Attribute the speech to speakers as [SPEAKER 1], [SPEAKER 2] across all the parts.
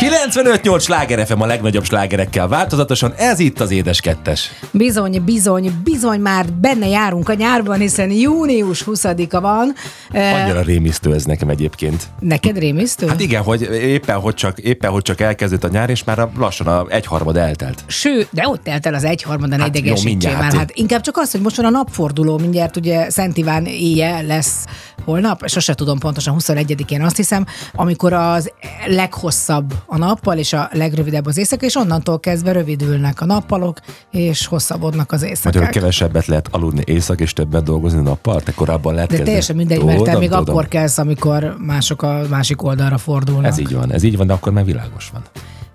[SPEAKER 1] 95-8 sláger FM a legnagyobb slágerekkel változatosan, ez itt az Édes Kettes.
[SPEAKER 2] Bizony, bizony, bizony már benne járunk a nyárban, hiszen június 20-a van.
[SPEAKER 1] Annyira rémisztő ez nekem egyébként.
[SPEAKER 2] Neked rémisztő?
[SPEAKER 1] Hát igen, hogy éppen hogy csak, éppen, hogy csak elkezdődött a nyár, és már lassan a egyharmad eltelt.
[SPEAKER 2] Sőt, de ott telt el az egyharmad, hát
[SPEAKER 1] idegesítsél
[SPEAKER 2] már. Hát inkább csak az, hogy most van a napforduló, mindjárt ugye Szent Iván éje lesz holnap, sose tudom pontosan, 21-én azt hiszem, amikor az leghosszabb a nappal, és a legrövidebb az éjszaka, és onnantól kezdve rövidülnek a nappalok, és hosszabbodnak az éjszakák.
[SPEAKER 1] Magyarul kevesebbet lehet aludni éjszak, és többet dolgozni nappal? Te korábban lehet
[SPEAKER 2] De teljesen mindegy, mert te még tudom. akkor kezdsz, amikor mások a másik oldalra fordulnak.
[SPEAKER 1] Ez így van, ez így van, de akkor már világos van.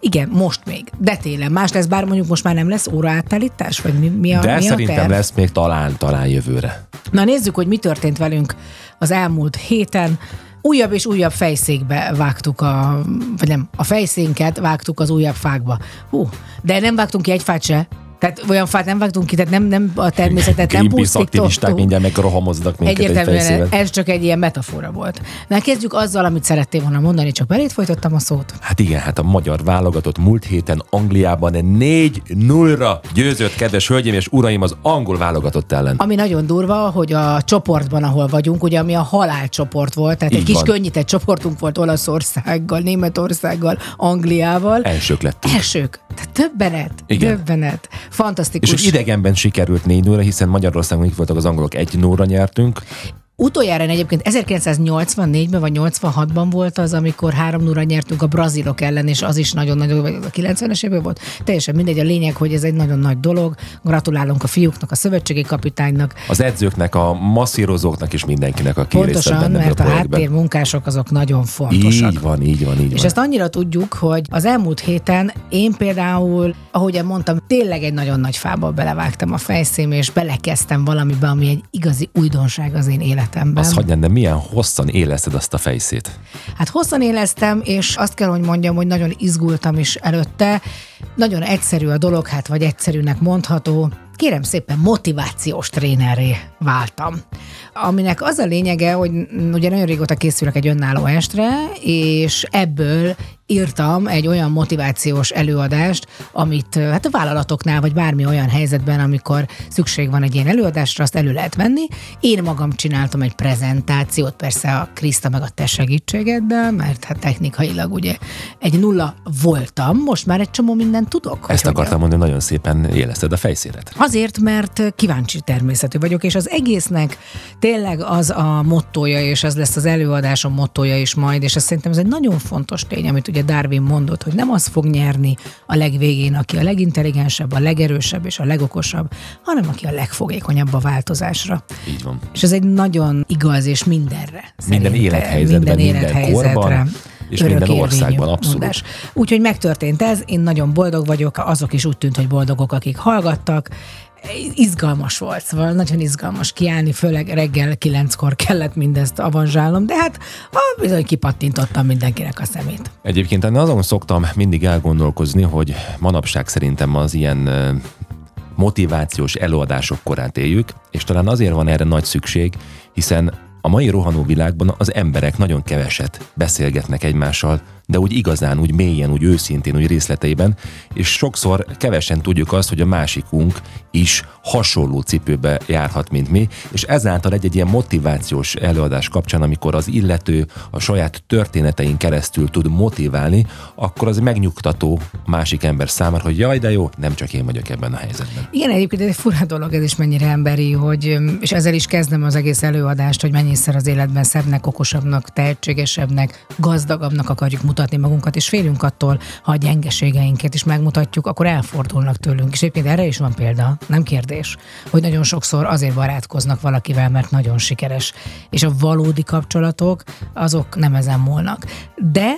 [SPEAKER 2] Igen, most még. De télen más lesz, bár mondjuk most már nem lesz óraátállítás, vagy mi, mi a
[SPEAKER 1] De
[SPEAKER 2] mi
[SPEAKER 1] szerintem
[SPEAKER 2] a terv?
[SPEAKER 1] lesz még talán, talán jövőre.
[SPEAKER 2] Na nézzük, hogy mi történt velünk az elmúlt héten újabb és újabb fejszékbe vágtuk a, vagy nem, a fejszénket vágtuk az újabb fákba. Hú, de nem vágtunk ki egy fát se, tehát olyan fát nem vágtunk ki, tehát nem, nem a természetet nem pusztítottuk.
[SPEAKER 1] aktivisták mindjárt meg rohamoznak minket Egyértelműen
[SPEAKER 2] ez csak egy ilyen metafora volt. Na kezdjük azzal, amit szerettél volna mondani, csak belét folytottam a szót.
[SPEAKER 1] Hát igen, hát a magyar válogatott múlt héten Angliában 4-0-ra győzött, kedves hölgyeim és uraim, az angol válogatott ellen.
[SPEAKER 2] Ami nagyon durva, hogy a csoportban, ahol vagyunk, ugye ami a halálcsoport volt, tehát Így egy kis van. könnyített csoportunk volt Olaszországgal, Németországgal, Angliával.
[SPEAKER 1] Elsők lettünk.
[SPEAKER 2] Elsők. Tehát többenet. Igen. Többenet. Fantasztikus.
[SPEAKER 1] És idegenben sikerült négy óra, hiszen Magyarországon itt voltak az angolok, egy nóra nyertünk.
[SPEAKER 2] Utoljára egyébként 1984-ben vagy 86-ban volt az, amikor 3 0 nyertünk a brazilok ellen, és az is nagyon-nagyon, vagy a 90-es évben volt. Teljesen mindegy, a lényeg, hogy ez egy nagyon nagy dolog. Gratulálunk a fiúknak, a szövetségi kapitánynak.
[SPEAKER 1] Az edzőknek, a masszírozóknak és mindenkinek, aki
[SPEAKER 2] Pontosan, mert a, a háttérmunkások azok nagyon fontosak.
[SPEAKER 1] Így van, így van, így
[SPEAKER 2] És
[SPEAKER 1] van.
[SPEAKER 2] ezt annyira tudjuk, hogy az elmúlt héten én például, ahogy mondtam, tényleg egy nagyon nagy fába belevágtam a fejszém, és belekezdtem valamibe, ami egy igazi újdonság az én életem életemben.
[SPEAKER 1] Azt hagyján, de milyen hosszan élezted azt a fejszét?
[SPEAKER 2] Hát hosszan éleztem, és azt kell, hogy mondjam, hogy nagyon izgultam is előtte. Nagyon egyszerű a dolog, hát vagy egyszerűnek mondható. Kérem szépen motivációs trénerré váltam. Aminek az a lényege, hogy ugye nagyon régóta készülök egy önálló estre, és ebből írtam egy olyan motivációs előadást, amit hát a vállalatoknál, vagy bármi olyan helyzetben, amikor szükség van egy ilyen előadásra, azt elő lehet venni. Én magam csináltam egy prezentációt, persze a Kriszta meg a te segítségeddel, mert hát technikailag ugye egy nulla voltam, most már egy csomó mindent tudok.
[SPEAKER 1] Ezt akartam mondani, nagyon szépen éleszted a fejszéret.
[SPEAKER 2] Azért, mert kíváncsi természetű vagyok, és az egésznek tényleg az a mottoja, és az lesz az előadásom mottoja is majd, és azt szerintem ez egy nagyon fontos tény, amit ugye Darwin mondott, hogy nem az fog nyerni a legvégén, aki a legintelligensebb, a legerősebb és a legokosabb, hanem aki a legfogékonyabb a változásra.
[SPEAKER 1] Így van.
[SPEAKER 2] És ez egy nagyon igaz, és mindenre.
[SPEAKER 1] Minden élethelyzetben, minden, élethelyzetre. korban és minden országban, abszolút.
[SPEAKER 2] Úgyhogy megtörtént ez, én nagyon boldog vagyok, azok is úgy tűnt, hogy boldogok, akik hallgattak, izgalmas volt, szóval nagyon izgalmas kiállni, főleg reggel kilenckor kellett mindezt avanzsálnom, de hát ah, bizony kipattintottam mindenkinek a szemét.
[SPEAKER 1] Egyébként azon szoktam mindig elgondolkozni, hogy manapság szerintem az ilyen motivációs előadások korát éljük, és talán azért van erre nagy szükség, hiszen a mai rohanó világban az emberek nagyon keveset beszélgetnek egymással, de úgy igazán, úgy mélyen, úgy őszintén, úgy részleteiben, és sokszor kevesen tudjuk azt, hogy a másikunk is hasonló cipőbe járhat, mint mi, és ezáltal egy-egy ilyen motivációs előadás kapcsán, amikor az illető a saját történetein keresztül tud motiválni, akkor az megnyugtató a másik ember számára, hogy jaj, de jó, nem csak én vagyok ebben a helyzetben.
[SPEAKER 2] Igen, egyébként egy fura dolog, ez is mennyire emberi, hogy, és ezzel is kezdem az egész előadást, hogy mennyiszer az életben szebbnek, okosabbnak, tehetségesebbnek, gazdagabbnak akarjuk mutatni magunkat, és félünk attól, ha a gyengeségeinket is megmutatjuk, akkor elfordulnak tőlünk. És egyébként erre is van példa, nem kérdés, hogy nagyon sokszor azért barátkoznak valakivel, mert nagyon sikeres. És a valódi kapcsolatok, azok nem ezen múlnak. De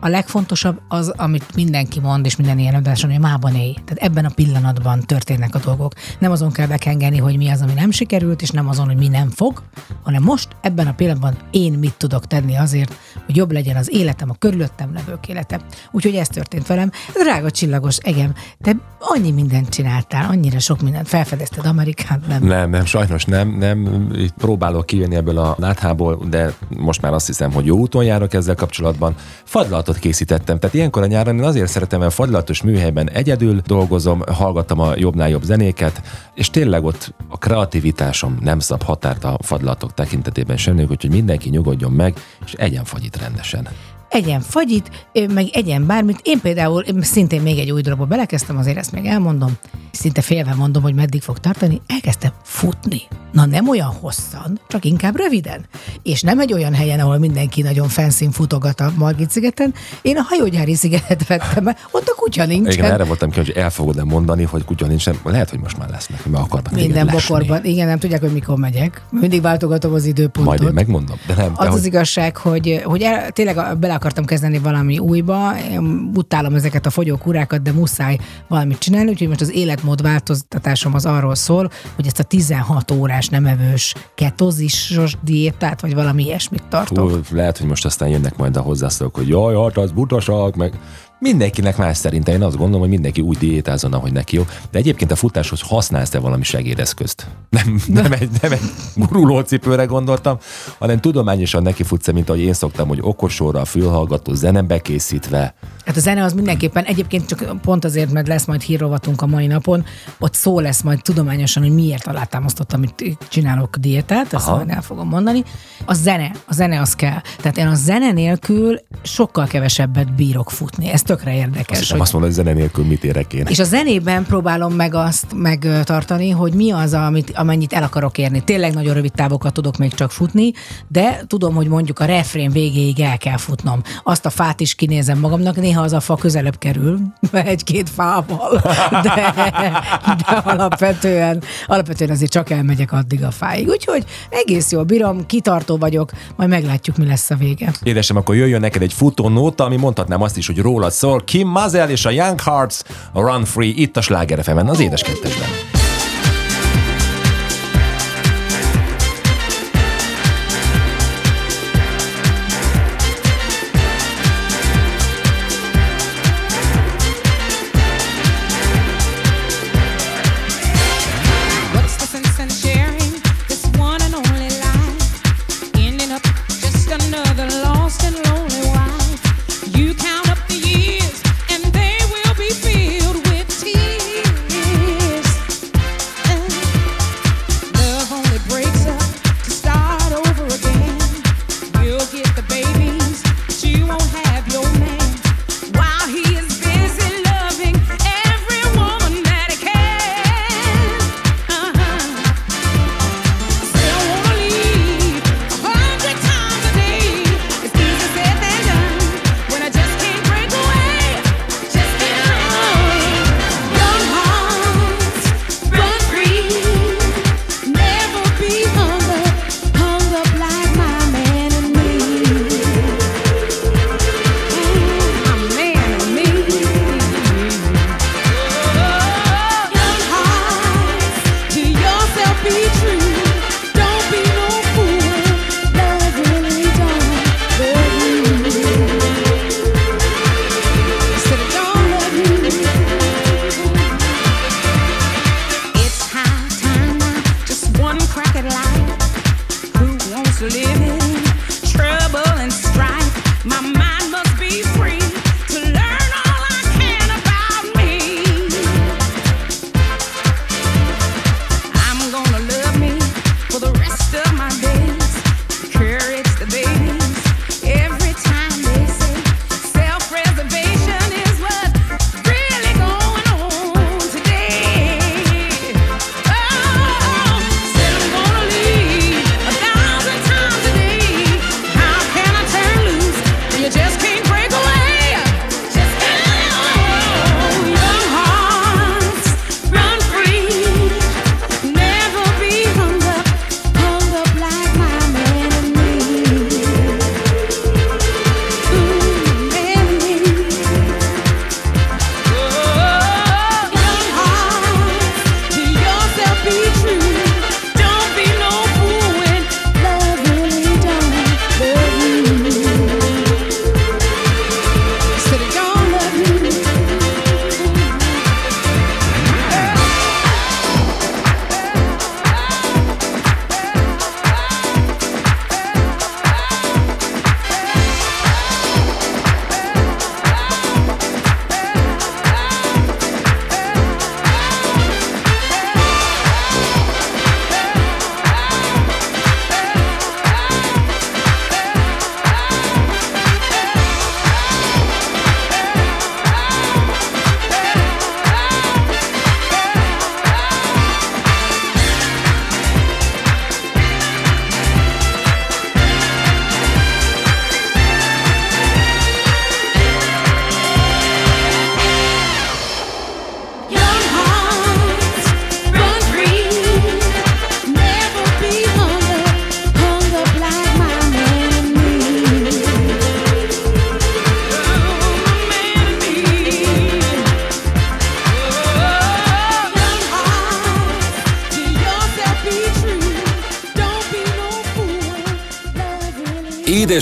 [SPEAKER 2] a legfontosabb az, amit mindenki mond, és minden ilyen adáson, hogy mában élj. Tehát ebben a pillanatban történnek a dolgok. Nem azon kell bekengeni, hogy mi az, ami nem sikerült, és nem azon, hogy mi nem fog, hanem most, ebben a pillanatban én mit tudok tenni azért, hogy jobb legyen az életem, a körülöttem levők élete. Úgyhogy ez történt velem. Drága csillagos egem, te annyi mindent csináltál, annyira sok mindent felfedezted Amerikát, nem?
[SPEAKER 3] Nem, nem, sajnos nem, nem. Próbálok kijönni ebből a láthából, de most már azt hiszem, hogy jó úton járok ezzel kapcsolatban. Fadlatot készítettem, tehát ilyenkor a nyáron én azért szeretem, mert fadlatos műhelyben egyedül dolgozom, hallgatom a jobbnál jobb zenéket, és tényleg ott a kreativitásom nem szab határt a fadlatok tekintetében semmi, úgyhogy mindenki nyugodjon meg, és egyen fagyit rendesen
[SPEAKER 2] egyen fagyit, meg egyen bármit. Én például én szintén még egy új dologba belekezdtem, azért ezt még elmondom, szinte félve mondom, hogy meddig fog tartani, elkezdtem futni. Na nem olyan hosszan, csak inkább röviden. És nem egy olyan helyen, ahol mindenki nagyon fenszín futogat a Margit szigeten. Én a hajógyári szigetet vettem be, ott a kutya nincsen.
[SPEAKER 3] Igen, erre voltam ki, hogy el fogod mondani, hogy kutya nincsen. Lehet, hogy most már lesznek, mert akarnak
[SPEAKER 2] Minden bokorban. Igen, nem tudják, hogy mikor megyek. Mindig váltogatom az időpontot.
[SPEAKER 3] Majd én megmondom, de nem.
[SPEAKER 2] Az
[SPEAKER 3] de
[SPEAKER 2] az hogy... igazság, hogy, hogy el, tényleg bele akartam kezdeni valami újba. Én utálom ezeket a fogyókúrákat, de muszáj valamit csinálni, úgyhogy most az életmód változtatásom az arról szól, hogy ezt a 16 órás nem evős ketozisos diétát, vagy valami ilyesmit tartok. Hú,
[SPEAKER 3] lehet, hogy most aztán jönnek majd a hozzászólók, hogy jaj, hát az butaság, meg Mindenkinek más szerintem. Én azt gondolom, hogy mindenki úgy diétázon, ahogy neki jó. De egyébként a futáshoz használsz te valami segédeszközt? Nem, nem, egy, nem egy gurulócipőre gondoltam, hanem tudományosan neki futsz, mint ahogy én szoktam, hogy okosóra, fülhallgató, zene bekészítve.
[SPEAKER 2] Hát a zene az mindenképpen, egyébként csak pont azért, mert lesz majd hírrovatunk a mai napon, ott szó lesz majd tudományosan, hogy miért alátámasztottam, amit csinálok diétát, ezt Aha. majd el fogom mondani. A zene, a zene az kell. Tehát én a zene nélkül sokkal kevesebbet bírok futni. Ezt tökre érdekes. Azt,
[SPEAKER 3] hogy... azt mondom, hogy zene nélkül mit érek én.
[SPEAKER 2] És a zenében próbálom meg azt megtartani, hogy mi az, amit, amennyit el akarok érni. Tényleg nagyon rövid távokat tudok még csak futni, de tudom, hogy mondjuk a refrén végéig el kell futnom. Azt a fát is kinézem magamnak, néha az a fa közelebb kerül, egy-két fával, de, de alapvetően, alapvetően azért csak elmegyek addig a fáig. Úgyhogy egész jól bírom, kitartó vagyok, majd meglátjuk, mi lesz a vége.
[SPEAKER 3] Édesem, akkor jöjjön neked egy futónóta, ami mondhatnám azt is, hogy rólad szól Kim Mazel és a Young Hearts a Run Free itt a Sláger az édes.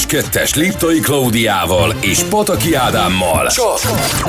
[SPEAKER 4] Kettes Liptai Klaudiával és Pataki Ádámmal. Csak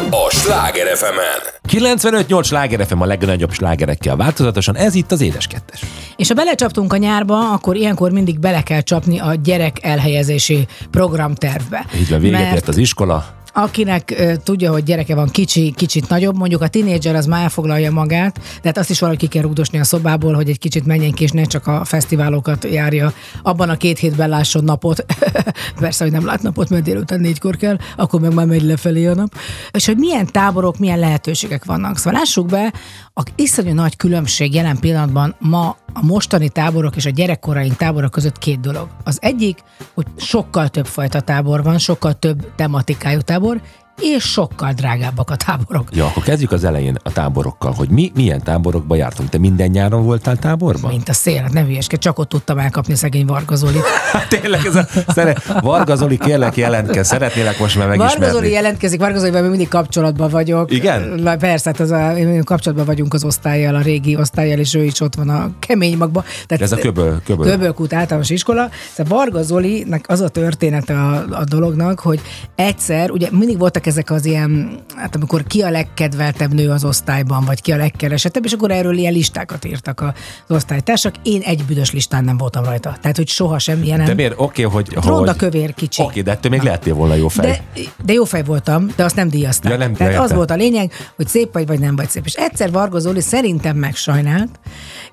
[SPEAKER 4] a Sláger fm
[SPEAKER 1] 95-8 sláger FM a legnagyobb slágerekkel változatosan, ez itt az Édes Kettes.
[SPEAKER 2] És ha belecsaptunk a nyárba, akkor ilyenkor mindig bele kell csapni a gyerek elhelyezési programtervbe.
[SPEAKER 1] Így van, véget
[SPEAKER 2] Mert
[SPEAKER 1] ért az iskola,
[SPEAKER 2] akinek ö, tudja, hogy gyereke van kicsi, kicsit nagyobb, mondjuk a tinédzser az már elfoglalja magát, de hát azt is valahogy ki kell rugdosni a szobából, hogy egy kicsit menjen ki, és ne csak a fesztiválokat járja. Abban a két hétben lásson napot. Persze, hogy nem lát napot, mert délután négykor kell, akkor meg már megy lefelé a nap. És hogy milyen táborok, milyen lehetőségek vannak. Szóval lássuk be, a iszonyú nagy különbség jelen pillanatban ma a mostani táborok és a gyerekkoraink táborok között két dolog. Az egyik, hogy sokkal több fajta tábor van, sokkal több tematikájú tábor, és sokkal drágábbak a táborok.
[SPEAKER 1] Ja, akkor kezdjük az elején a táborokkal, hogy mi milyen táborokba jártunk. Te minden nyáron voltál táborban?
[SPEAKER 2] Mint a szél, hát ne hülyeskedj, csak ott tudtam elkapni szegény Varga Zolit.
[SPEAKER 1] Hát tényleg ez a... Szere... Varga Zoli, kérlek jelentkezz, szeretnélek most már megismerni.
[SPEAKER 2] Varga Zoli jelentkezik, Varga Zolival mi mindig kapcsolatban vagyok.
[SPEAKER 1] Igen?
[SPEAKER 2] Na, persze, hát az a, kapcsolatban vagyunk az osztályjal, a régi osztályjal, és ő is ott van a kemény magba. Tehát
[SPEAKER 1] Ez a köböl, köböl.
[SPEAKER 2] Köbölkút általános iskola. Szóval Varga Zolinak az a története a, a dolognak, hogy egyszer, ugye mindig voltak ezek az ilyen, hát amikor ki a legkedveltebb nő az osztályban, vagy ki a legkeresettebb, és akkor erről ilyen listákat írtak az osztálytársak. Én egy büdös listán nem voltam rajta. Tehát, hogy soha semmilyen.
[SPEAKER 1] De miért? Oké, okay, hogy...
[SPEAKER 2] Ronda
[SPEAKER 1] hogy...
[SPEAKER 2] kövér kicsi.
[SPEAKER 1] Oké, de ettől még lehettél volna jó fej.
[SPEAKER 2] De, de jó fej voltam, de azt nem díjazták.
[SPEAKER 1] Ja, nem,
[SPEAKER 2] Tehát az volt a lényeg, hogy szép vagy, vagy nem vagy szép. És egyszer Varga Zoli szerintem megsajnált,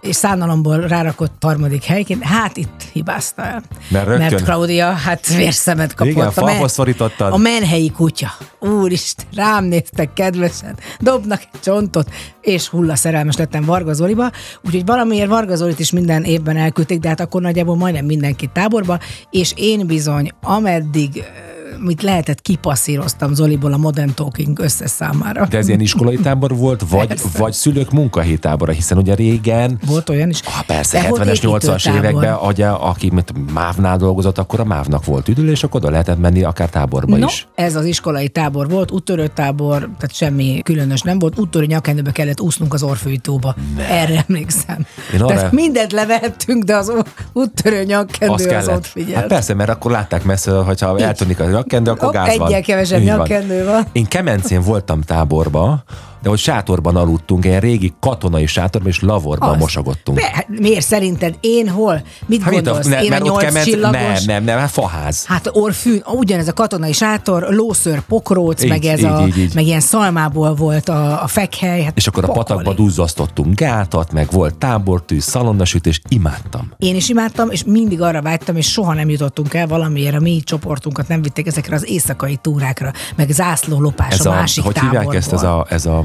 [SPEAKER 2] és szánalomból rárakott harmadik helyként, hát itt hibázta el.
[SPEAKER 1] Mert rögtön-
[SPEAKER 2] Mert Claudia, hát vérszemet kapott.
[SPEAKER 1] Igen,
[SPEAKER 2] a
[SPEAKER 1] falhoz szorítottad.
[SPEAKER 2] A menhelyi kutya. Úristen, rám néztek kedvesen, dobnak egy csontot, és hulla szerelmes lettem Varga Zoliba, úgyhogy valamiért Varga Zolit is minden évben elküldték, de hát akkor nagyjából majdnem mindenki táborba, és én bizony, ameddig ö, mit lehetett, kipasszíroztam Zoliból a Modern Talking összes számára.
[SPEAKER 1] De ez ilyen iskolai tábor volt, vagy,
[SPEAKER 2] Persze.
[SPEAKER 1] vagy szülők munkahelyi tábora, hiszen ugye régen
[SPEAKER 2] Volt olyan is?
[SPEAKER 1] Ah, persze,
[SPEAKER 2] De volt
[SPEAKER 1] 70-es, 80-as
[SPEAKER 2] építőtábor.
[SPEAKER 1] években, ugye, aki mint Mávnál dolgozott, akkor a Mávnak volt üdül, és akkor oda lehetett menni akár táborba
[SPEAKER 2] No,
[SPEAKER 1] is.
[SPEAKER 2] ez az iskolai tábor volt, úttörő tábor, tehát semmi különös nem volt. Úttörő nyakendőbe kellett úsznunk az orfőitóba. Erre emlékszem.
[SPEAKER 1] Én arra-
[SPEAKER 2] Tehát mindent levettünk, de az úttörő nyakkendő az,
[SPEAKER 1] kellett.
[SPEAKER 2] ott figyelt.
[SPEAKER 1] Hát persze, mert akkor látták messze, hogyha eltűnik a nyakkendő, akkor
[SPEAKER 2] Hopp,
[SPEAKER 1] gáz van.
[SPEAKER 2] egyel kevesebb
[SPEAKER 1] Így van.
[SPEAKER 2] nyakkendő van.
[SPEAKER 1] Én Kemencén voltam táborba, de hogy sátorban aludtunk, ilyen régi katonai sátorban, és lavorban
[SPEAKER 2] Az.
[SPEAKER 1] mosagottunk.
[SPEAKER 2] Be, hát miért szerinted? Én hol? Mit
[SPEAKER 1] Hát mit a-
[SPEAKER 2] gondolsz?
[SPEAKER 1] ne-
[SPEAKER 2] Én a
[SPEAKER 1] mert ott
[SPEAKER 2] nyolc
[SPEAKER 1] Kemence-
[SPEAKER 2] csillagos?
[SPEAKER 1] Nem, nem, nem, hát faház.
[SPEAKER 2] Hát orfűn, ugyanez a katonai sátor, lóször, pokróc,
[SPEAKER 1] Így,
[SPEAKER 2] meg ez
[SPEAKER 1] így,
[SPEAKER 2] a,
[SPEAKER 1] így, így.
[SPEAKER 2] meg ilyen szalmából volt a, a fekhely. Hát
[SPEAKER 1] És akkor a
[SPEAKER 2] pokoli.
[SPEAKER 1] patakba duzzasztottunk gátat, meg volt tábortűz, szalonnasütés, imádtam.
[SPEAKER 2] Én is imádtam, és mindig arra vágytam, és soha nem jutottunk el valamiért, a mi csoportunkat nem vitték ezekre az éjszakai túrákra, meg zászlólopás
[SPEAKER 1] Ez
[SPEAKER 2] a,
[SPEAKER 1] a,
[SPEAKER 2] másik
[SPEAKER 1] hogy
[SPEAKER 2] táborból.
[SPEAKER 1] hívják ezt, ez a, ez a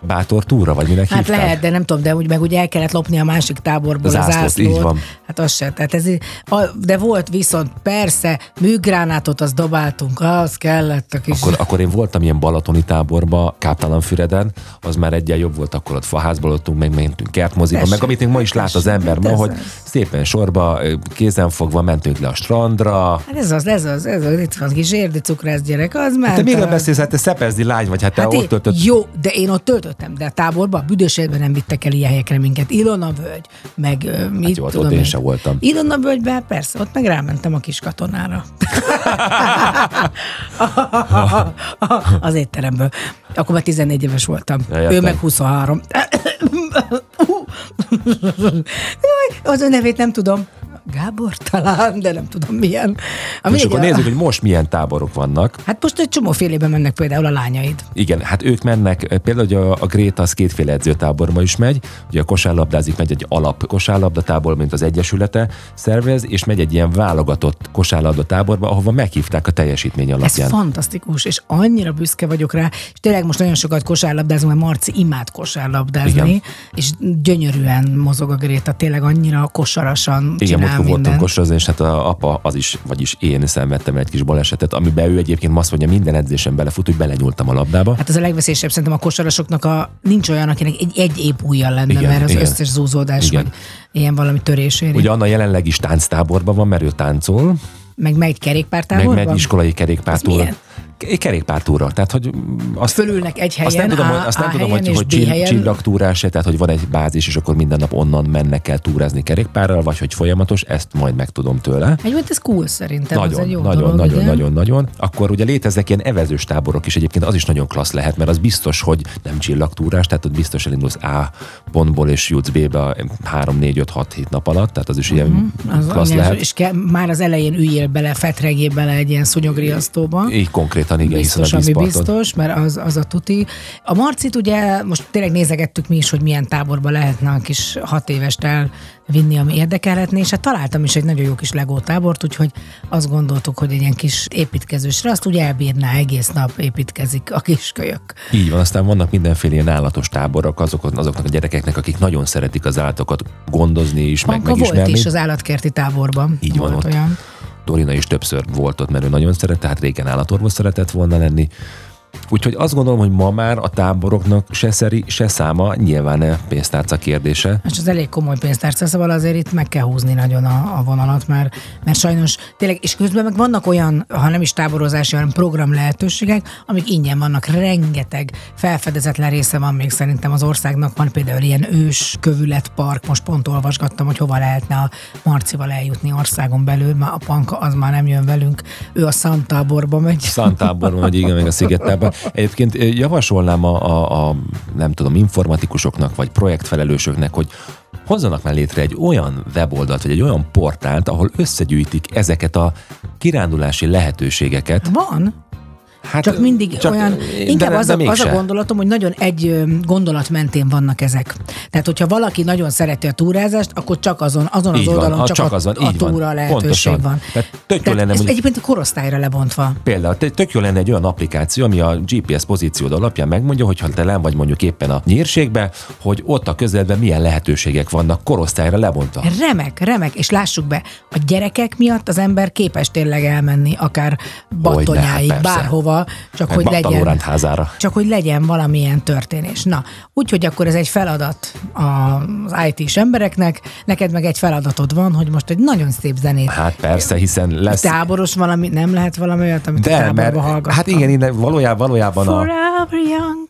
[SPEAKER 1] bátor túra, vagy minek
[SPEAKER 2] Hát
[SPEAKER 1] hívták?
[SPEAKER 2] lehet, de nem tudom, de úgy, meg ugye el kellett lopni a másik táborból
[SPEAKER 1] Zászlót,
[SPEAKER 2] a zászlót.
[SPEAKER 1] így van.
[SPEAKER 2] Hát az se. Tehát ez, a, de volt viszont persze, műgránátot azt dobáltunk, az kellett a kis...
[SPEAKER 1] Akkor, akkor én voltam ilyen balatoni táborba, Káptalanfüreden, az már egyen jobb volt, akkor ott faházból ottunk, meg mentünk kertmoziba,
[SPEAKER 2] Tessék,
[SPEAKER 1] meg amit még ma is lát az ember ma,
[SPEAKER 2] hát
[SPEAKER 1] hogy
[SPEAKER 2] az.
[SPEAKER 1] szépen sorba, ö, kézenfogva mentünk le a strandra.
[SPEAKER 2] Hát ez az, ez az, ez az, itt van kis érdi cukrász gyerek, az ment.
[SPEAKER 1] Te miről beszélsz? Hát te szepezdi lány vagy, hát te
[SPEAKER 2] Hát
[SPEAKER 1] ott töltött.
[SPEAKER 2] Jó, de én ott töltöttem, de a táborban, a büdös életben nem vittek el ilyen helyekre minket. Ilona völgy, meg ö, mit
[SPEAKER 1] Hát jó, ott
[SPEAKER 2] tudom
[SPEAKER 1] ott én
[SPEAKER 2] én.
[SPEAKER 1] sem voltam.
[SPEAKER 2] Ilona völgyben, persze, ott meg rámentem a kis katonára. Az étteremből. Akkor már 14 éves voltam.
[SPEAKER 1] Ja,
[SPEAKER 2] ő meg 23. Jaj, az ő nevét nem tudom. Gábor talán, de nem tudom milyen. A
[SPEAKER 1] És akkor nézzük, hogy most milyen táborok vannak.
[SPEAKER 2] Hát most egy csomó félébe mennek például a lányaid.
[SPEAKER 1] Igen, hát ők mennek, például hogy a, a Gréta az kétféle edzőtáborba is megy, ugye a kosárlabdázik, megy egy alap kosárlabdatábor, mint az Egyesülete szervez, és megy egy ilyen válogatott kosárlabdatáborba, ahova meghívták a teljesítmény
[SPEAKER 2] Ez
[SPEAKER 1] alapján.
[SPEAKER 2] fantasztikus, és annyira büszke vagyok rá, és tényleg most nagyon sokat kosárlabdázunk, mert Marci imád kosárlabdázni,
[SPEAKER 1] Igen.
[SPEAKER 2] és gyönyörűen mozog a Gréta, tényleg annyira kosarasan
[SPEAKER 1] Igen,
[SPEAKER 2] csinál
[SPEAKER 1] voltunk
[SPEAKER 2] mindent.
[SPEAKER 1] kosarazni, és hát a apa az is, vagyis én szenvedtem egy kis balesetet, amiben ő egyébként azt mondja, minden edzésen belefut, hogy belenyúltam a labdába.
[SPEAKER 2] Hát az a legveszélyesebb szerintem a kosarasoknak a, nincs olyan, akinek egy, egy épp ujjal lenne,
[SPEAKER 1] Igen,
[SPEAKER 2] mert az
[SPEAKER 1] igen.
[SPEAKER 2] összes zúzódás,
[SPEAKER 1] Igen.
[SPEAKER 2] vagy ilyen valami törés éri.
[SPEAKER 1] Ugye Anna jelenleg is tánctáborban van, mert ő táncol,
[SPEAKER 2] Meg megy
[SPEAKER 1] meg
[SPEAKER 2] kerékpártáborban?
[SPEAKER 1] megy iskolai kerékpártól. Kerékpártúra. Tehát, hogy
[SPEAKER 2] azt, Fölülnek egy helyen,
[SPEAKER 1] azt nem tudom,
[SPEAKER 2] A,
[SPEAKER 1] azt nem
[SPEAKER 2] A
[SPEAKER 1] tudom hogy, hogy
[SPEAKER 2] csill,
[SPEAKER 1] csillagtúrás, tehát hogy van egy bázis, és akkor minden nap onnan mennek el túrázni kerékpárral, vagy hogy folyamatos, ezt majd megtudom tőle.
[SPEAKER 2] Egyébként ez cool szerintem,
[SPEAKER 1] nagyon,
[SPEAKER 2] ez egy jó
[SPEAKER 1] nagyon,
[SPEAKER 2] dolog,
[SPEAKER 1] nagyon,
[SPEAKER 2] ugye?
[SPEAKER 1] nagyon, nagyon. Akkor ugye léteznek ilyen evezős táborok is egyébként, az is nagyon klassz lehet, mert az biztos, hogy nem csillagtúrás, tehát ott biztos elindulsz A pontból és jutsz B-be 3, 4, 5, 6, 7 nap alatt, tehát az is ilyen
[SPEAKER 2] Mhm. Az
[SPEAKER 1] klassz lehet.
[SPEAKER 2] És ke, már az elején üljél bele, fetregjél bele egy ilyen szúnyogriasztóba.
[SPEAKER 1] Így konkrétan, igen,
[SPEAKER 2] Biztos, ami biztos, mert az, az a tuti. A Marcit ugye most tényleg nézegettük mi is, hogy milyen táborba lehetne a kis hat évest elvinni, ami érdekelhetné, és hát találtam is egy nagyon jó kis Lego tábort, úgyhogy azt gondoltuk, hogy egy ilyen kis építkezősre, azt ugye elbírná, egész nap építkezik a kis kölyök.
[SPEAKER 1] Így van, aztán vannak mindenféle ilyen állatos táborok azok, azoknak a gyerekeknek, akik nagyon szeretik az állatokat gondozni is, meg
[SPEAKER 2] Panka volt
[SPEAKER 1] megismerni.
[SPEAKER 2] is az állatkerti táborban.
[SPEAKER 1] Így van ott.
[SPEAKER 2] olyan.
[SPEAKER 1] Dorina is többször volt ott, mert ő nagyon szeret, tehát régen állatorvos szeretett volna lenni. Úgyhogy azt gondolom, hogy ma már a táboroknak se szeri, se száma nyilván ne pénztárca kérdése.
[SPEAKER 2] És az elég komoly pénztárca, szóval azért itt meg kell húzni nagyon a, a vonalat, mert, mert sajnos tényleg, és közben meg vannak olyan, ha nem is táborozási, hanem program lehetőségek, amik ingyen vannak, rengeteg felfedezetlen része van még szerintem az országnak, van például ilyen ős kövületpark, most pont olvasgattam, hogy hova lehetne a Marcival eljutni országon belül, mert a panka az már nem jön velünk, ő a Szantáborba megy.
[SPEAKER 1] Szantáborban, vagy igen, meg a Szigetában. Egyébként ö, javasolnám a, a, a, nem tudom, informatikusoknak, vagy projektfelelősöknek, hogy hozzanak már létre egy olyan weboldalt, vagy egy olyan portált, ahol összegyűjtik ezeket a kirándulási lehetőségeket.
[SPEAKER 2] Van,
[SPEAKER 1] Hát,
[SPEAKER 2] Csak mindig
[SPEAKER 1] csak-
[SPEAKER 2] olyan,
[SPEAKER 1] de-
[SPEAKER 2] inkább
[SPEAKER 1] de
[SPEAKER 2] az, a, az a gondolatom, hogy nagyon egy gondolat mentén vannak ezek. Tehát, hogyha valaki nagyon szereti a túrázást, akkor csak azon, azon az
[SPEAKER 1] Így van,
[SPEAKER 2] oldalon
[SPEAKER 1] a-
[SPEAKER 2] csak,
[SPEAKER 1] csak
[SPEAKER 2] a,
[SPEAKER 1] azon,
[SPEAKER 2] a
[SPEAKER 1] van.
[SPEAKER 2] túra lehetőség
[SPEAKER 1] Pontosan.
[SPEAKER 2] van.
[SPEAKER 1] Tehát tök jó lenne,
[SPEAKER 2] ez
[SPEAKER 1] mondjuk-
[SPEAKER 2] egyébként a korosztályra lebontva.
[SPEAKER 1] Például tök jó lenne egy olyan applikáció, ami a GPS pozíciód alapján megmondja, hogy ha te len vagy mondjuk éppen a nyírségbe, hogy ott a közelben milyen lehetőségek vannak korosztályra lebontva.
[SPEAKER 2] Remek, remek, és lássuk be, a gyerekek miatt az ember képes tényleg elmenni, akár Battonyáig,
[SPEAKER 1] hát
[SPEAKER 2] csak
[SPEAKER 1] Hát
[SPEAKER 2] hogy legyen.
[SPEAKER 1] Házára.
[SPEAKER 2] Csak hogy legyen valamilyen történés. Na, úgyhogy akkor ez egy feladat az IT-s embereknek, neked meg egy feladatod van, hogy most egy nagyon szép zenét
[SPEAKER 1] Hát persze, hiszen lesz...
[SPEAKER 2] táboros valami, nem lehet valami olyat, amit a
[SPEAKER 1] De,
[SPEAKER 2] táborba
[SPEAKER 1] mert
[SPEAKER 2] hallgattam.
[SPEAKER 1] hát igen, innen valójában, valójában a,
[SPEAKER 2] Forever young,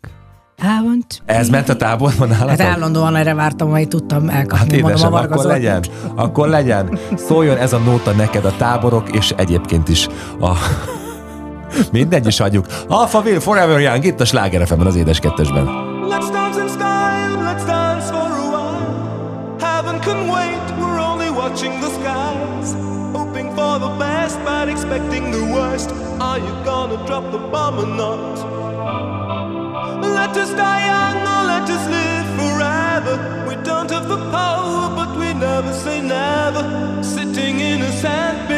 [SPEAKER 2] I want to
[SPEAKER 1] ez ment a táborban nálatok?
[SPEAKER 2] Hát állandóan erre vártam, hogy tudtam elkapni
[SPEAKER 1] Hát
[SPEAKER 2] a
[SPEAKER 1] édesem, akkor
[SPEAKER 2] vargazót.
[SPEAKER 1] legyen, akkor legyen. Szóljon ez a nóta neked a táborok, és egyébként is a... Mindegy is adjuk. Alphaville Forever Young, itt a Sláger FM-ben, az édes kettesben.
[SPEAKER 5] Are you gonna drop the bomb or not? Let us die young or let us live forever. We don't have the power, but we never say never. Sitting in a sandpit,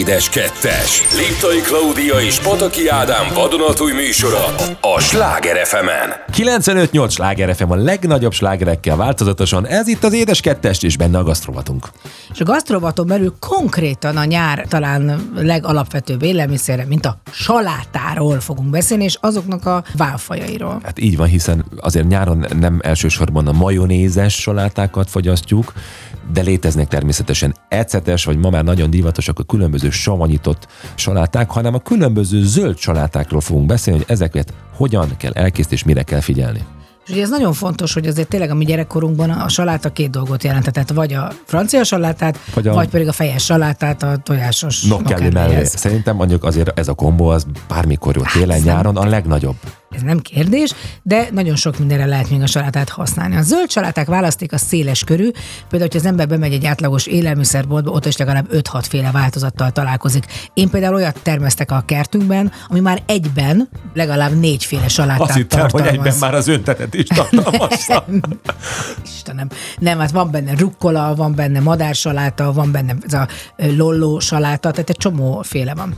[SPEAKER 4] Édes Kettes. Liptai Klaudia és Pataki Ádám vadonatúj műsora a Sláger fm
[SPEAKER 1] 95-8 Sláger FM a legnagyobb slágerekkel változatosan. Ez itt az Édes Kettest, és benne a gasztrovatunk.
[SPEAKER 2] És a gasztrovaton belül konkrétan a nyár talán legalapvetőbb élelmiszerre, mint a salátáról fogunk beszélni, és azoknak a válfajairól.
[SPEAKER 1] Hát így van, hiszen azért nyáron nem elsősorban a majonézes salátákat fogyasztjuk, de léteznek természetesen ecetes, vagy ma már nagyon divatosak a különböző savanyított saláták, hanem a különböző zöld salátákról fogunk beszélni, hogy ezeket hogyan kell elkészíteni és mire kell figyelni.
[SPEAKER 2] És ugye ez nagyon fontos, hogy azért tényleg a mi gyerekkorunkban a saláta két dolgot jelentett, vagy a francia salátát,
[SPEAKER 1] Vagy a-
[SPEAKER 2] vagy pedig a fejes salátát a tojásos
[SPEAKER 1] Nokkelli mellé. Szerintem mondjuk azért ez a kombó az bármikor jó, télen,
[SPEAKER 2] ez nem-
[SPEAKER 1] nyáron a legnagyobb.
[SPEAKER 2] Ez nem kérdés, de nagyon sok mindenre lehet még a salátát használni. A zöld saláták választék a széles körű, például, hogy az ember bemegy egy átlagos élelmiszerboltba, ott is legalább 5-6 féle változattal találkozik. Én például olyat termesztek a kertünkben, ami már egyben legalább négyféle salátát
[SPEAKER 1] Azt hittem, hogy
[SPEAKER 2] tartalmaz.
[SPEAKER 1] egyben már az öntetet is tartalmazza.
[SPEAKER 2] Istenem. Nem, hát van benne rukkola, van benne madársaláta, van benne ez a lolló saláta, tehát egy csomó féle van.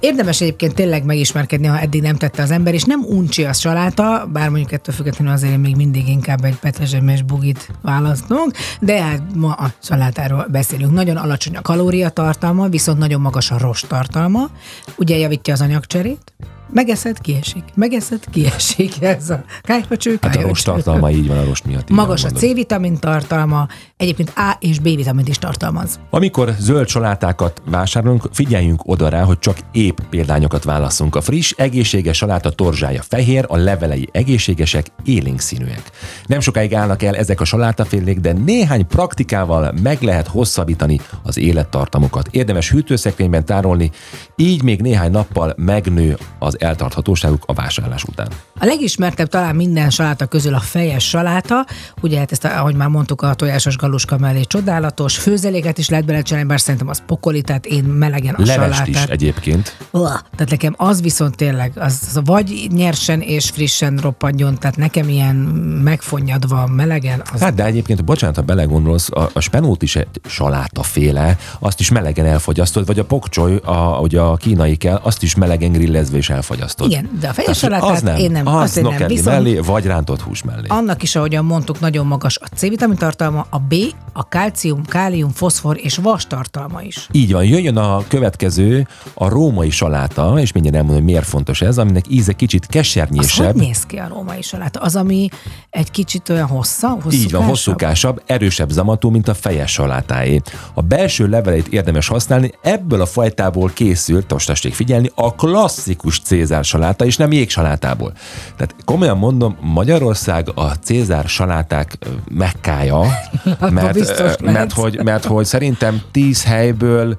[SPEAKER 2] Érdemes egyébként tényleg megismerkedni, ha eddig nem tette az ember, és nem uncsi a saláta, bár mondjuk ettől függetlenül azért én még mindig inkább egy petrezsemes bugit választunk, de hát ma a salátáról beszélünk. Nagyon alacsony a kalóriatartalma, viszont nagyon magas a rost tartalma, ugye javítja az anyagcserét, megeszed, kiesik, megeszed, kiesik, ez a kájhacső,
[SPEAKER 1] Hát a rost tartalma így van a rost miatt.
[SPEAKER 2] Magas a. C-vitamin tartalma, egyébként A és B-vitamint is tartalmaz.
[SPEAKER 1] Amikor zöld salátákat vásárolunk, figyeljünk oda rá, hogy csak épp példányokat válaszunk. A friss, egészséges saláta torzsája fehér, a levelei egészségesek, élénk színűek. Nem sokáig állnak el ezek a salátafélék, de néhány praktikával meg lehet hosszabbítani az élettartamokat. Érdemes hűtőszekrényben tárolni, így még néhány nappal megnő az eltarthatóságuk a vásárlás után.
[SPEAKER 2] A legismertebb talán minden saláta közül a fejes saláta, ugye hát ezt, ahogy már mondtuk, a tojásos galuska mellé csodálatos, főzeléket is lehet belecsinálni, bár szerintem az pokoli, tehát én melegen a
[SPEAKER 1] Levest
[SPEAKER 2] salátát.
[SPEAKER 1] is egyébként.
[SPEAKER 2] Uah, tehát nekem az viszont tényleg, az, az vagy nyersen és frissen roppanjon, tehát nekem ilyen megfonnyadva, melegen, az
[SPEAKER 1] Hát de egyébként, bocsánat, ha belegondolsz, a, a spenót is egy salátaféle, azt is melegen elfogyasztod, vagy a pokcsoly, a, ugye a kínai kell, azt is melegen grillezve is elfogyasztod.
[SPEAKER 2] Igen, de a fejes salátát
[SPEAKER 1] az nem,
[SPEAKER 2] én nem,
[SPEAKER 1] az
[SPEAKER 2] azt én nem. Viszont-
[SPEAKER 1] mellé, vagy rántott hús mellé.
[SPEAKER 2] Annak is, ahogyan mondtuk, nagyon magas a C-vitamin tartalma, a B, a kalcium, kálium, foszfor és vas tartalma is.
[SPEAKER 1] Így van, jöjjön a következő, a római saláta, és mindjárt elmondom, hogy miért fontos ez, aminek íze kicsit
[SPEAKER 2] Az
[SPEAKER 1] kesernyésebb.
[SPEAKER 2] hogy néz ki a római saláta? Az, ami egy kicsit olyan hossza, hosszúkásabb?
[SPEAKER 1] Így van, hosszúkásabb, erősebb zamatú, mint a fejes salátáé. A belső leveleit érdemes használni, ebből a fajtából készült, most tessék figyelni, a klasszikus Cézár saláta, és nem jégsalátából. Tehát komolyan mondom, Magyarország a Cézár saláták mekkája, mert, mert, hogy, mert hogy szerintem 10 helyből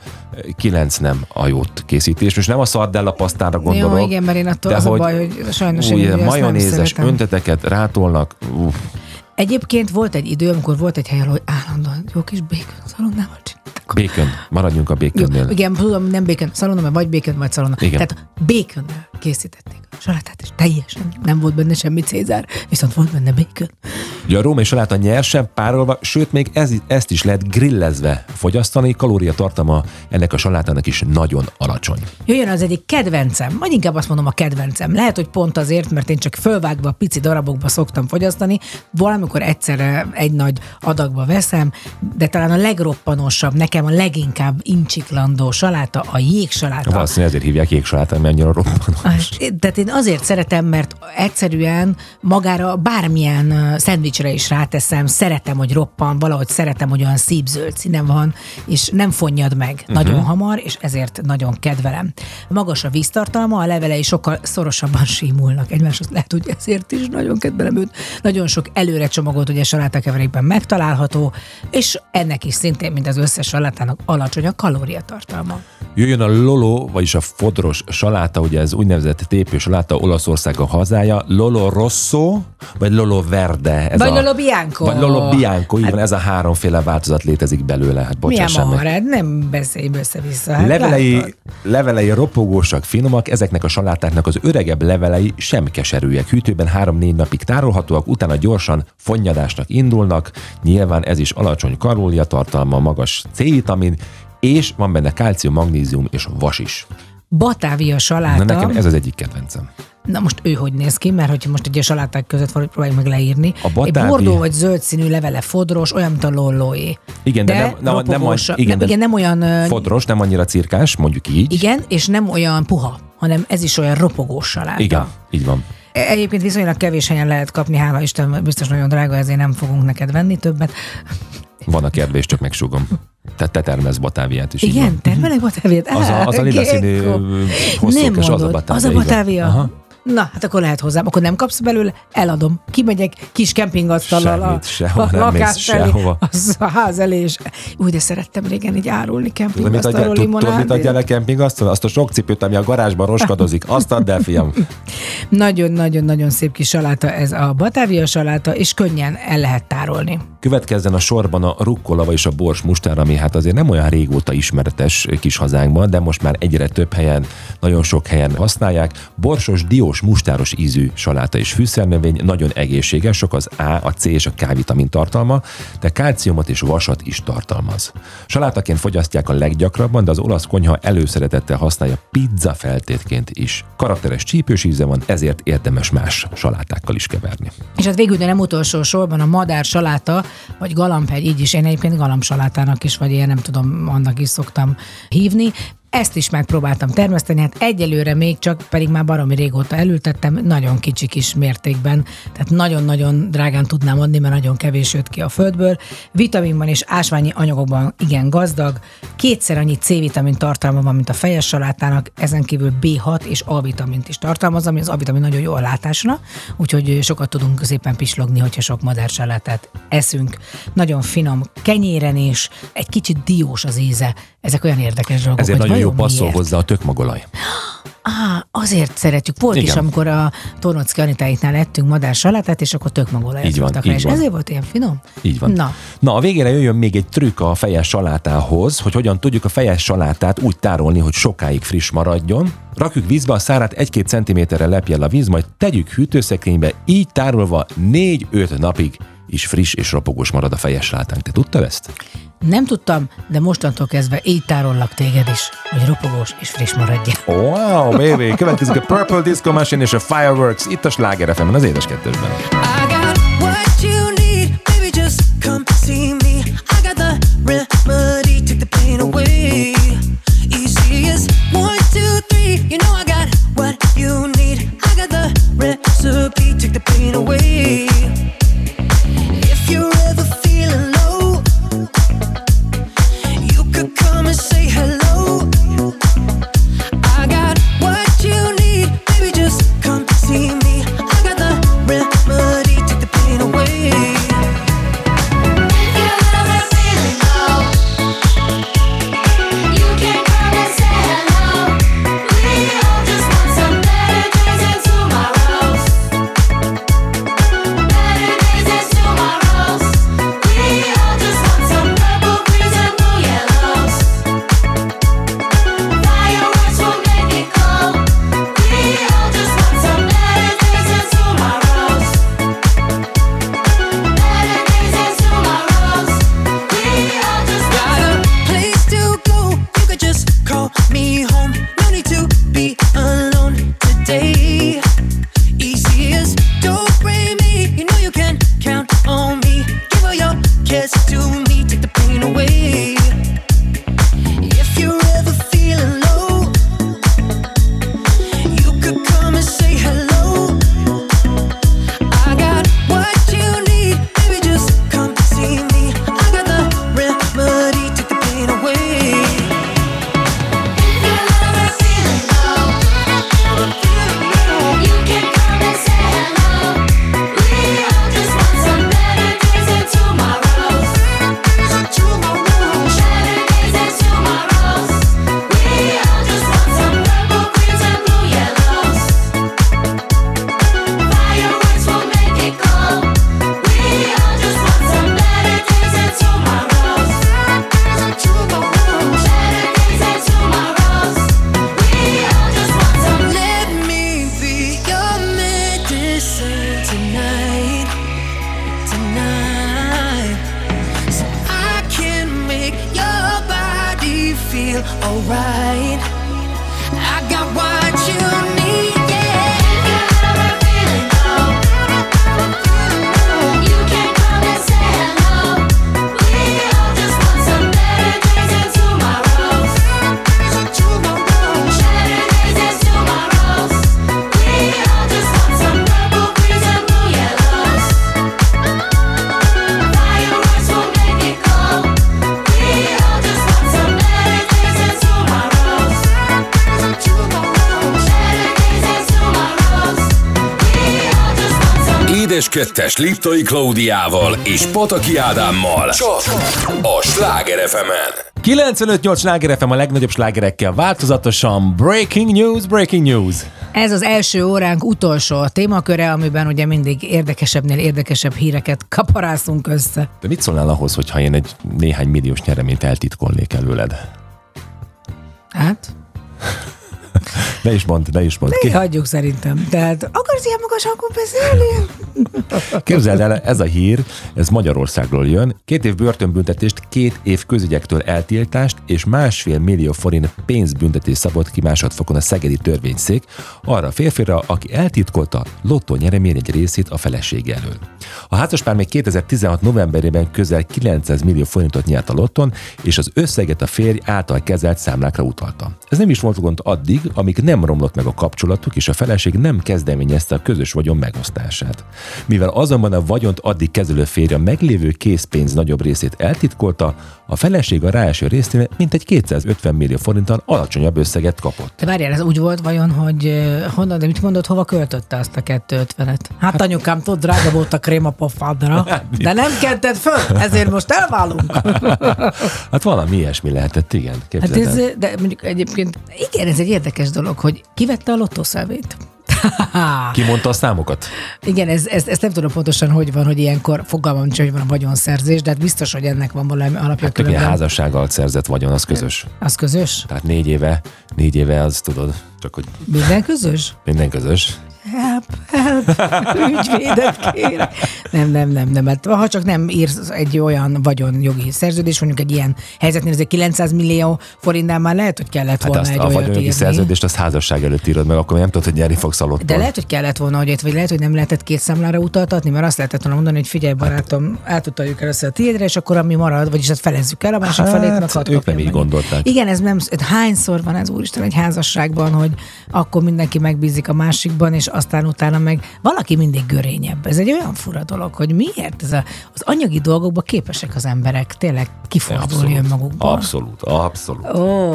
[SPEAKER 1] 9 nem a jót készítés. Most nem a szardella pasztára gondolok.
[SPEAKER 2] Jó, igen, mert én attól
[SPEAKER 1] de
[SPEAKER 2] az a baj, hogy sajnos én
[SPEAKER 1] új,
[SPEAKER 2] nem
[SPEAKER 1] majonézes önteteket rátolnak. Uff.
[SPEAKER 2] Egyébként volt egy idő, amikor volt egy hely, ahol állandóan jó kis bacon szalonnával csináltak.
[SPEAKER 1] Bacon. Maradjunk a
[SPEAKER 2] Jó,
[SPEAKER 1] baconnél.
[SPEAKER 2] igen, tudom, nem bacon szalonna, vagy bacon, vagy szalonna.
[SPEAKER 1] Igen.
[SPEAKER 2] Tehát baconnel készítették a salátát, és teljesen nem volt benne semmi cézár, viszont volt benne bacon.
[SPEAKER 1] Ugye a római saláta nyersebb, párolva, sőt még ez, ezt is lehet grillezve fogyasztani, kalóriatartalma ennek a salátának is nagyon alacsony.
[SPEAKER 2] Jöjjön az egyik kedvencem, vagy inkább azt mondom a kedvencem. Lehet, hogy pont azért, mert én csak fölvágva pici darabokba szoktam fogyasztani, valamikor egyszerre egy nagy adagba veszem, de talán a legroppanósabb, nekem a leginkább incsiklandó saláta, a jégsaláta.
[SPEAKER 1] Valószínűleg ezért hívják jégsalátát, mert annyira robbanós.
[SPEAKER 2] Tehát én azért szeretem, mert egyszerűen magára bármilyen szendvicsre is ráteszem, szeretem, hogy roppan, valahogy szeretem, hogy olyan szípzöld színe van, és nem fonnyad meg uh-huh. nagyon hamar, és ezért nagyon kedvelem. Magas a víztartalma, a levelei sokkal szorosabban símulnak egymáshoz, lehet, hogy ezért is nagyon kedvelem őt. Nagyon sok előre csomagolt, ugye salátakeverékben megtalálható, és ennek is szintén, mint az összes salátának alacsony a kalóriatartalma.
[SPEAKER 1] Jöjjön a lolo, vagyis a fodros saláta, ugye ez úgynevezett tépő saláta, Olaszország a hazája. Lolo rosso, vagy lolo verde. Ez
[SPEAKER 2] Vagy
[SPEAKER 1] a,
[SPEAKER 2] Lolo Bianco.
[SPEAKER 1] Vagy lolo bianco, így van, ez a háromféle változat létezik belőle. Hát
[SPEAKER 2] Milyen
[SPEAKER 1] bocsássam meg.
[SPEAKER 2] maharád? Nem beszélj össze-vissza. Hát
[SPEAKER 1] Levelei,
[SPEAKER 2] látod?
[SPEAKER 1] levelei ropogósak, finomak, ezeknek a salátáknak az öregebb levelei sem keserűek. Hűtőben 3-4 napig tárolhatóak, utána gyorsan fonnyadásnak indulnak. Nyilván ez is alacsony kalóriatartalma, magas C-vitamin, és van benne kalcium, magnézium és vas is.
[SPEAKER 2] Batávia
[SPEAKER 1] Na
[SPEAKER 2] saláta.
[SPEAKER 1] nekem ez az egyik kedvencem.
[SPEAKER 2] Na most ő hogy néz ki, mert hogyha most egy saláták között valahogy próbáljuk meg leírni.
[SPEAKER 1] A
[SPEAKER 2] Egy
[SPEAKER 1] batávi-
[SPEAKER 2] bordó vagy zöld színű levele fodros, olyan, mint a lollóé.
[SPEAKER 1] Igen, de nem- nem- nem
[SPEAKER 2] ropogós-
[SPEAKER 1] olyan- igen,
[SPEAKER 2] nem,
[SPEAKER 1] de-
[SPEAKER 2] igen, nem olyan...
[SPEAKER 1] Fodros, nem annyira cirkás, mondjuk így.
[SPEAKER 2] Igen, és nem olyan puha, hanem ez is olyan ropogós saláta.
[SPEAKER 1] Igen, így van.
[SPEAKER 2] E- Egyébként viszonylag kevés helyen lehet kapni, hála Isten, biztos nagyon drága, ezért nem fogunk neked venni többet.
[SPEAKER 1] Van a kérdés, csak megsugom. Tehát te termelsz Batáviát is.
[SPEAKER 2] Igen, termelek Batáviát?
[SPEAKER 1] Az a, az a lila színű
[SPEAKER 2] Gekko.
[SPEAKER 1] hosszúkás,
[SPEAKER 2] Nem
[SPEAKER 1] az a
[SPEAKER 2] mondod,
[SPEAKER 1] Batávia.
[SPEAKER 2] az a. Batávia.
[SPEAKER 1] Aha.
[SPEAKER 2] Na, hát akkor lehet hozzám. Akkor nem kapsz belőle, eladom. Kimegyek kis kempingasztallal a,
[SPEAKER 1] sehova
[SPEAKER 2] a lakás elé, az a ház elé, és úgy, de szerettem régen így árulni kempingasztalról
[SPEAKER 1] tud, tudod, mit adja
[SPEAKER 2] limonádét.
[SPEAKER 1] le kemping azt, a sok cipőt, ami a garázsban roskadozik. Azt add el, fiam.
[SPEAKER 2] Nagyon-nagyon-nagyon szép kis saláta ez a Batávia saláta, és könnyen el lehet tárolni.
[SPEAKER 1] Következzen a sorban a rukkolava és a bors mustár, ami hát azért nem olyan régóta ismeretes kis hazánkban, de most már egyre több helyen, nagyon sok helyen használják. Borsos, diós, mustáros ízű saláta és fűszernövény, nagyon egészséges, sok az A, a C és a K vitamin tartalma, de kálciumot és vasat is tartalmaz. Salátaként fogyasztják a leggyakrabban, de az olasz konyha előszeretettel használja pizza feltétként is. Karakteres csípős íze van, ezért érdemes más salátákkal is keverni.
[SPEAKER 2] És hát végül, de nem utolsó sorban a madár saláta, vagy galambhegy, így is, én egyébként galamsalátának is, vagy ilyen nem tudom, annak is szoktam hívni. Ezt is megpróbáltam termeszteni, hát egyelőre még csak, pedig már baromi régóta elültettem, nagyon kicsi kis mértékben, tehát nagyon-nagyon drágán tudnám adni, mert nagyon kevés jött ki a földből. Vitaminban és ásványi anyagokban igen gazdag, kétszer annyi C-vitamin tartalma van, mint a fejes salátának, ezen kívül B6 és A-vitamint is tartalmaz, ami az A-vitamin nagyon jó a látásra, úgyhogy sokat tudunk szépen pislogni, hogyha sok madársalátát eszünk. Nagyon finom, kenyéren is, egy kicsit diós az íze. Ezek olyan érdekes dolgok,
[SPEAKER 1] Ezért
[SPEAKER 2] hogy
[SPEAKER 1] jó passzol
[SPEAKER 2] miért?
[SPEAKER 1] hozzá a tökmagolaj.
[SPEAKER 2] Á, azért szeretjük. Volt Igen. is, amikor a Tornocki Anitáiknál ettünk madár salátát, és akkor tök magolajat
[SPEAKER 1] Így van,
[SPEAKER 2] rá,
[SPEAKER 1] így
[SPEAKER 2] és
[SPEAKER 1] van.
[SPEAKER 2] ezért volt ilyen finom?
[SPEAKER 1] Így van.
[SPEAKER 2] Na,
[SPEAKER 1] Na, a végére jöjjön még egy trükk a fejes salátához, hogy hogyan tudjuk a fejes salátát úgy tárolni, hogy sokáig friss maradjon. Rakjuk vízbe, a szárát 1-2 centiméterre lepje el a víz, majd tegyük hűtőszekrénybe, így tárolva 4-5 napig is friss és ropogós marad a fejes salátánk. Te tudtad ezt?
[SPEAKER 2] nem tudtam, de mostantól kezdve így tárollak téged is, hogy ropogós és friss maradjál.
[SPEAKER 1] Wow, baby! Következik a Purple Disco Machine és a Fireworks itt a Sláger FM-en, az édes kettősben.
[SPEAKER 6] I got what you need, baby. Just come see me. I got the remedy,
[SPEAKER 4] Édes kettes Liptai Klaudiával és Pataki Ádámmal. Csak a Sláger fm
[SPEAKER 1] 95-8 sláger FM a legnagyobb slágerekkel változatosan. Breaking news, breaking news.
[SPEAKER 2] Ez az első óránk utolsó témaköre, amiben ugye mindig érdekesebbnél érdekesebb híreket kaparászunk össze.
[SPEAKER 1] De mit szólnál ahhoz, hogyha én egy néhány milliós nyereményt eltitkolnék előled?
[SPEAKER 2] Hát,
[SPEAKER 1] Ne is mondd, ne is mondd.
[SPEAKER 2] ne hagyjuk szerintem. Tehát akarsz ilyen magas hangon beszélni?
[SPEAKER 1] Képzeld el, ez a hír, ez Magyarországról jön. Két év börtönbüntetést, két év közügyektől eltiltást és másfél millió forint pénzbüntetés szabott ki másodfokon a szegedi törvényszék arra a férfira, aki eltitkolta lottó nyeremény egy részét a felesége elől. A házaspár még 2016 novemberében közel 900 millió forintot nyert a lotton, és az összeget a férj által kezelt számlákra utalta. Ez nem is volt gond addig, amíg nem romlott meg a kapcsolatuk, és a feleség nem kezdeményezte a közös vagyon megosztását. Mivel azonban a vagyont addig kezelő férje a meglévő készpénz nagyobb részét eltitkolta, a feleség a ráeső részénél mintegy 250 millió forinton alacsonyabb összeget kapott.
[SPEAKER 2] De várjál, ez úgy volt vajon, hogy honnan, de mit mondod, hova költötte azt a 250-et? Hát anyukám, tudod, drága volt a krém a pofádra, de nem kented föl, ezért most elválunk.
[SPEAKER 1] Hát valami ilyesmi lehetett, igen.
[SPEAKER 2] Hát ez, de mondjuk egyébként, igen, ez egy érdekes dolog, hogy kivette a lottószelvét.
[SPEAKER 1] Ki mondta a számokat?
[SPEAKER 2] Igen, ez, ez, ez, nem tudom pontosan, hogy van, hogy ilyenkor fogalmam nincs, hogy van a vagyonszerzés, de hát biztos, hogy ennek van valami alapja
[SPEAKER 1] Hát
[SPEAKER 2] különben.
[SPEAKER 1] házassággal szerzett vagyon, az közös.
[SPEAKER 2] Az közös?
[SPEAKER 1] Tehát négy éve, négy éve az tudod, csak hogy
[SPEAKER 2] Minden közös?
[SPEAKER 1] minden közös.
[SPEAKER 2] Help, help, ügyvédet kérek. Nem, nem, nem, nem, mert ha csak nem írsz egy olyan vagyonjogi szerződés, mondjuk egy ilyen helyzetnél, ez egy 900 millió forintnál már lehet, hogy kellett
[SPEAKER 1] Hát
[SPEAKER 2] volna
[SPEAKER 1] azt
[SPEAKER 2] egy
[SPEAKER 1] a vagyonjogi
[SPEAKER 2] írni.
[SPEAKER 1] szerződést azt házasság előtt írod meg, akkor nem tudod, hogy nyerni fogsz a lottól.
[SPEAKER 2] De lehet, hogy kellett volna, hogy vagy lehet, hogy nem lehetett két számlára utaltatni, mert azt lehetett volna mondani, hogy figyelj barátom, átutaljuk először a tiédre, és akkor ami marad, vagyis azt felezzük el, a másik
[SPEAKER 1] Hát,
[SPEAKER 2] felét meg
[SPEAKER 1] ők nem így
[SPEAKER 2] meg.
[SPEAKER 1] gondolták.
[SPEAKER 2] Igen, ez nem, hányszor van ez úristen egy házasságban, hogy akkor mindenki megbízik a másikban, és aztán utána meg valaki mindig görényebb. Ez egy olyan fura dolog, hogy miért ez a, az anyagi dolgokban képesek az emberek tényleg kifordulni önmagukból.
[SPEAKER 1] Abszolút, abszolút.
[SPEAKER 2] Ó,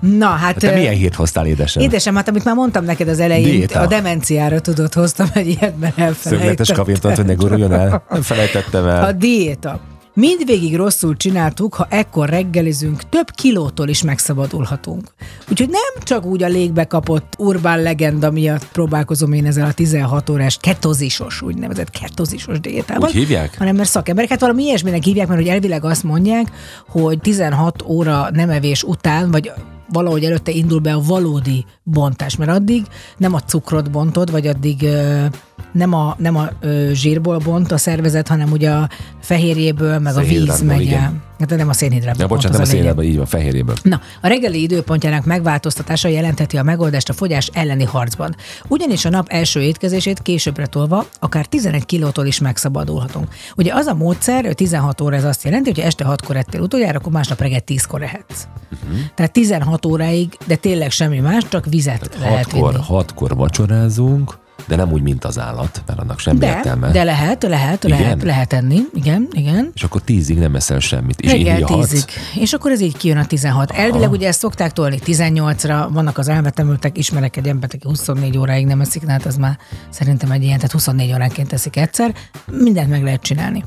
[SPEAKER 2] na hát...
[SPEAKER 1] Te milyen hírt hoztál, édesem?
[SPEAKER 2] Édesem, hát amit már mondtam neked az elején,
[SPEAKER 1] Diéta.
[SPEAKER 2] a demenciára tudod, hoztam egy ilyet, mert
[SPEAKER 1] Szögletes
[SPEAKER 2] elfelejtettem.
[SPEAKER 1] kavintot, hogy ne guruljon el. Nem felejtettem el.
[SPEAKER 2] A diéta. Mindvégig rosszul csináltuk, ha ekkor reggelizünk, több kilótól is megszabadulhatunk. Úgyhogy nem csak úgy a légbe kapott urbán legenda miatt próbálkozom én ezzel a 16 órás ketozisos, úgynevezett ketozisos diétával.
[SPEAKER 1] Úgy hívják?
[SPEAKER 2] Hanem mert szakemberek, hát valami ilyesminek hívják, mert hogy elvileg azt mondják, hogy 16 óra nem evés után, vagy valahogy előtte indul be a valódi bontás, mert addig nem a cukrot bontod, vagy addig nem a, nem a ö, zsírból bont a szervezet, hanem ugye a fehérjéből, meg a víz
[SPEAKER 1] Szénhidrátból,
[SPEAKER 2] megy
[SPEAKER 1] igen.
[SPEAKER 2] el. Hát nem a szénhidrátból.
[SPEAKER 1] Ja, bocsánat, nem a szénában, így van, fehérjéből.
[SPEAKER 2] Na, a reggeli időpontjának megváltoztatása jelentheti a megoldást a fogyás elleni harcban. Ugyanis a nap első étkezését későbbre tolva akár 11 kilótól is megszabadulhatunk. Ugye az a módszer, hogy 16 óra ez azt jelenti, hogy este 6-kor ettél utoljára, akkor másnap reggel 10-kor ehetsz. Uh-huh. Tehát 16 óráig, de tényleg semmi más, csak vizet Tehát lehet
[SPEAKER 1] Hatkor,
[SPEAKER 2] vinni.
[SPEAKER 1] hatkor vacsorázunk, de nem úgy, mint az állat, mert annak semmi
[SPEAKER 2] De,
[SPEAKER 1] értelme.
[SPEAKER 2] de lehet, lehet,
[SPEAKER 1] Igen?
[SPEAKER 2] lehet, lehet enni. Igen, igen.
[SPEAKER 1] És akkor tízig nem eszel semmit. És
[SPEAKER 2] Reggel
[SPEAKER 1] így
[SPEAKER 2] tízig. És akkor ez így kijön a 16. Elvileg ugye ezt szokták tolni 18-ra, vannak az elvetemültek, ismerek egy embert, aki 24 óráig nem eszik, hát az már szerintem egy ilyen, tehát 24 óránként teszik egyszer, mindent meg lehet csinálni.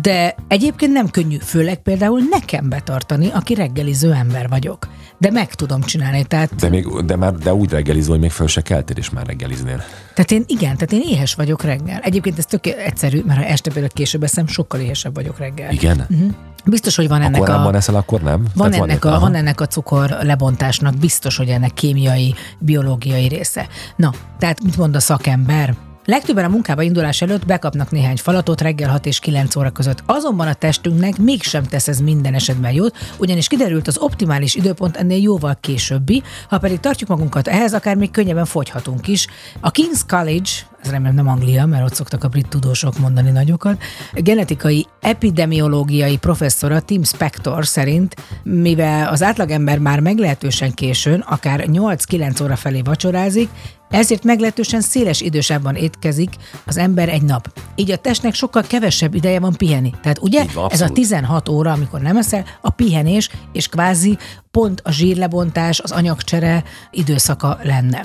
[SPEAKER 2] De egyébként nem könnyű, főleg például nekem betartani, aki reggeliző ember vagyok. De meg tudom csinálni, tehát,
[SPEAKER 1] De, még, de, már, de úgy reggelizol, hogy még föl se keltél, és már reggeliznél.
[SPEAKER 2] tehát én igen, tehát én éhes vagyok reggel. Egyébként ez tök egyszerű, mert ha este például később eszem, sokkal éhesebb vagyok reggel.
[SPEAKER 1] Igen? Uh-huh.
[SPEAKER 2] Biztos, hogy van ennek
[SPEAKER 1] Korábban
[SPEAKER 2] a...
[SPEAKER 1] eszel, akkor nem?
[SPEAKER 2] Van
[SPEAKER 1] Tehát
[SPEAKER 2] ennek,
[SPEAKER 1] aha.
[SPEAKER 2] a, van ennek a cukor lebontásnak, biztos, hogy ennek kémiai, biológiai része. Na, tehát mit mond a szakember? Legtöbben a munkába indulás előtt bekapnak néhány falatot reggel 6 és 9 óra között. Azonban a testünknek mégsem tesz ez minden esetben jót, ugyanis kiderült az optimális időpont ennél jóval későbbi, ha pedig tartjuk magunkat ehhez, akár még könnyebben fogyhatunk is. A King's College, ez remélem nem Anglia, mert ott szoktak a brit tudósok mondani nagyokat, genetikai epidemiológiai professzora Tim Spector szerint, mivel az átlagember már meglehetősen későn, akár 8-9 óra felé vacsorázik, ezért meglehetősen széles idősában étkezik az ember egy nap. Így a testnek sokkal kevesebb ideje van pihenni. Tehát ugye
[SPEAKER 1] Így
[SPEAKER 2] ez a
[SPEAKER 1] abszolút.
[SPEAKER 2] 16 óra, amikor nem eszel, a pihenés, és kvázi pont a zsírlebontás, az anyagcsere időszaka lenne.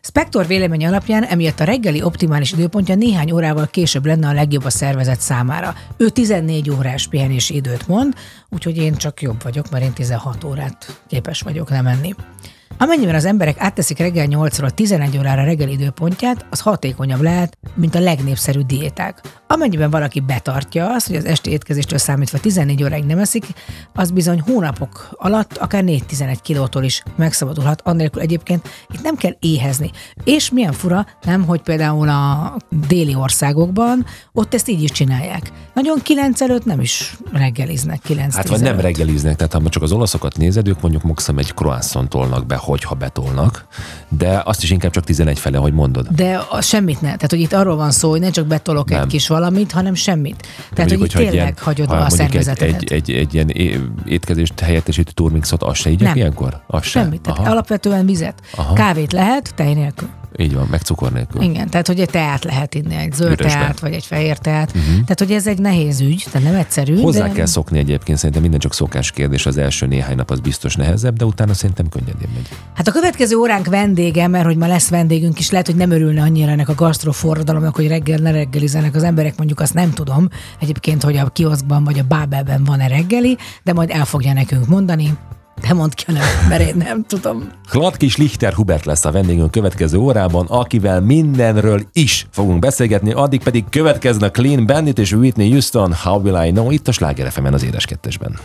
[SPEAKER 2] Spector véleménye alapján emiatt a reggeli optimális időpontja néhány órával később lenne a legjobb a szervezet számára. Ő 14 órás pihenési időt mond, úgyhogy én csak jobb vagyok, mert én 16 órát képes vagyok lemenni. Amennyiben az emberek átteszik reggel 8-ról 11 órára reggel időpontját, az hatékonyabb lehet, mint a legnépszerűbb diéták. Amennyiben valaki betartja azt, hogy az esti étkezéstől számítva 14 óráig nem eszik, az bizony hónapok alatt akár 4-11 kilótól is megszabadulhat, annélkül egyébként itt nem kell éhezni. És milyen fura, nem, hogy például a déli országokban ott ezt így is csinálják. Nagyon 9 előtt nem is reggeliznek 9
[SPEAKER 1] Hát vagy nem reggeliznek, tehát ha csak az olaszokat nézed, ők mondjuk maximum egy croissant tolnak be, hogyha betolnak, de azt is inkább csak 11 fele, hogy mondod.
[SPEAKER 2] De a, semmit ne. Tehát, hogy itt arról van szó, hogy ne csak betolok
[SPEAKER 1] Nem.
[SPEAKER 2] egy kis valamit, hanem semmit. Tehát, hogy
[SPEAKER 1] Mondjuk,
[SPEAKER 2] itt
[SPEAKER 1] hogyha egy
[SPEAKER 2] tényleg
[SPEAKER 1] ilyen-
[SPEAKER 2] hagyod
[SPEAKER 1] ha
[SPEAKER 2] a
[SPEAKER 1] mondjuk egy, egy, egy, egy, ilyen étkezést helyettesítő turmixot, azt se igyek ilyenkor? Azt se?
[SPEAKER 2] Semmit. Tehát alapvetően vizet.
[SPEAKER 1] Aha.
[SPEAKER 2] Kávét lehet, tej nélkül.
[SPEAKER 1] Így van, meg cukor nélkül.
[SPEAKER 2] Igen, tehát hogy egy teát lehet inni, egy zöld
[SPEAKER 1] Üresben.
[SPEAKER 2] teát, vagy egy fehér teát. Uh-huh. Tehát, hogy ez egy nehéz ügy, tehát nem egyszerű.
[SPEAKER 1] Hozzá
[SPEAKER 2] de...
[SPEAKER 1] kell szokni egyébként, szerintem minden csak szokás kérdés, az első néhány nap az biztos nehezebb, de utána szerintem könnyedén megy.
[SPEAKER 2] Hát a következő óránk vendége, mert hogy ma lesz vendégünk is, lehet, hogy nem örülne annyira ennek a gasztroforradalomnak, hogy reggel ne reggelizenek az emberek, mondjuk azt nem tudom. Egyébként, hogy a kioszkban vagy a Bábelben van-e reggeli, de majd el fogja nekünk mondani. De mondd ki a mert én nem tudom.
[SPEAKER 1] Kis Lichter Hubert lesz a vendégünk következő órában, akivel mindenről is fogunk beszélgetni, addig pedig következnek Clean Bandit és Whitney Houston, How Will I Know, itt a Sláger az édes kettesben.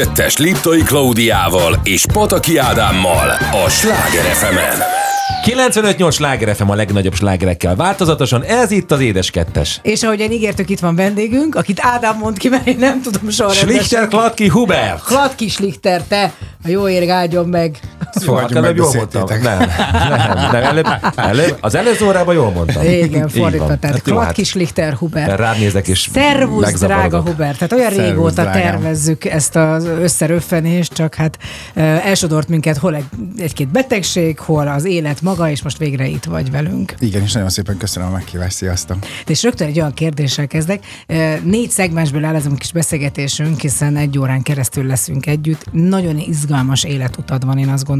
[SPEAKER 4] 2-es Liptai Klaudiával és Pataki Ádámmal a Sláger fm
[SPEAKER 1] 95-8 sláger FM a legnagyobb slágerekkel változatosan, ez itt az édes kettes.
[SPEAKER 2] És ahogyan ígértük, itt van vendégünk, akit Ádám mond ki, mert én nem tudom sorrendesen.
[SPEAKER 1] Schlichter, Klatki, Huber.
[SPEAKER 2] Klatki Schlichter, te, a jó érg áldjon meg.
[SPEAKER 1] Jó, hát előbb jól mondtam. Nem, nem, nem előbb, előbb, az előző órában jól mondtam.
[SPEAKER 2] Igen, fordítva, tehát
[SPEAKER 1] Hát jó,
[SPEAKER 2] Klatki Schlichter Hubert.
[SPEAKER 1] Rád nézek, és
[SPEAKER 2] Szervusz, drága Hubert! Tehát olyan
[SPEAKER 7] Szervusz,
[SPEAKER 2] régóta
[SPEAKER 7] drágám.
[SPEAKER 2] tervezzük ezt az összeröffenést, csak hát elsodort minket hol egy, egy-két betegség, hol az élet maga, és most végre itt vagy velünk.
[SPEAKER 7] Igen, és nagyon szépen köszönöm a meghívást, sziasztok.
[SPEAKER 2] És rögtön egy olyan kérdéssel kezdek. Négy szegmensből áll ez a kis beszélgetésünk, hiszen egy órán keresztül leszünk együtt. Nagyon izgalmas életutad van, én azt gondolom,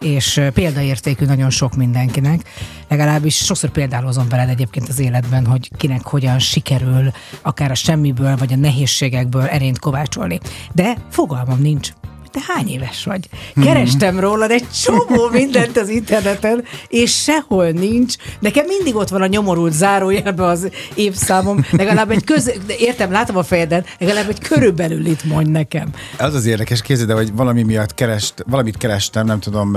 [SPEAKER 2] és ö, példaértékű nagyon sok mindenkinek. Legalábbis sokszor példálozom veled egyébként az életben, hogy kinek hogyan sikerül akár a semmiből, vagy a nehézségekből erényt kovácsolni. De fogalmam nincs, te hány éves vagy? Kerestem rólad egy csomó mindent az interneten, és sehol nincs. Nekem mindig ott van a nyomorult zárójelbe az évszámom, legalább egy köz... értem, látom a fejedet, legalább egy körülbelül itt mondj nekem.
[SPEAKER 7] Az az érdekes, képzeld el, hogy valami miatt kerest, valamit kerestem, nem tudom,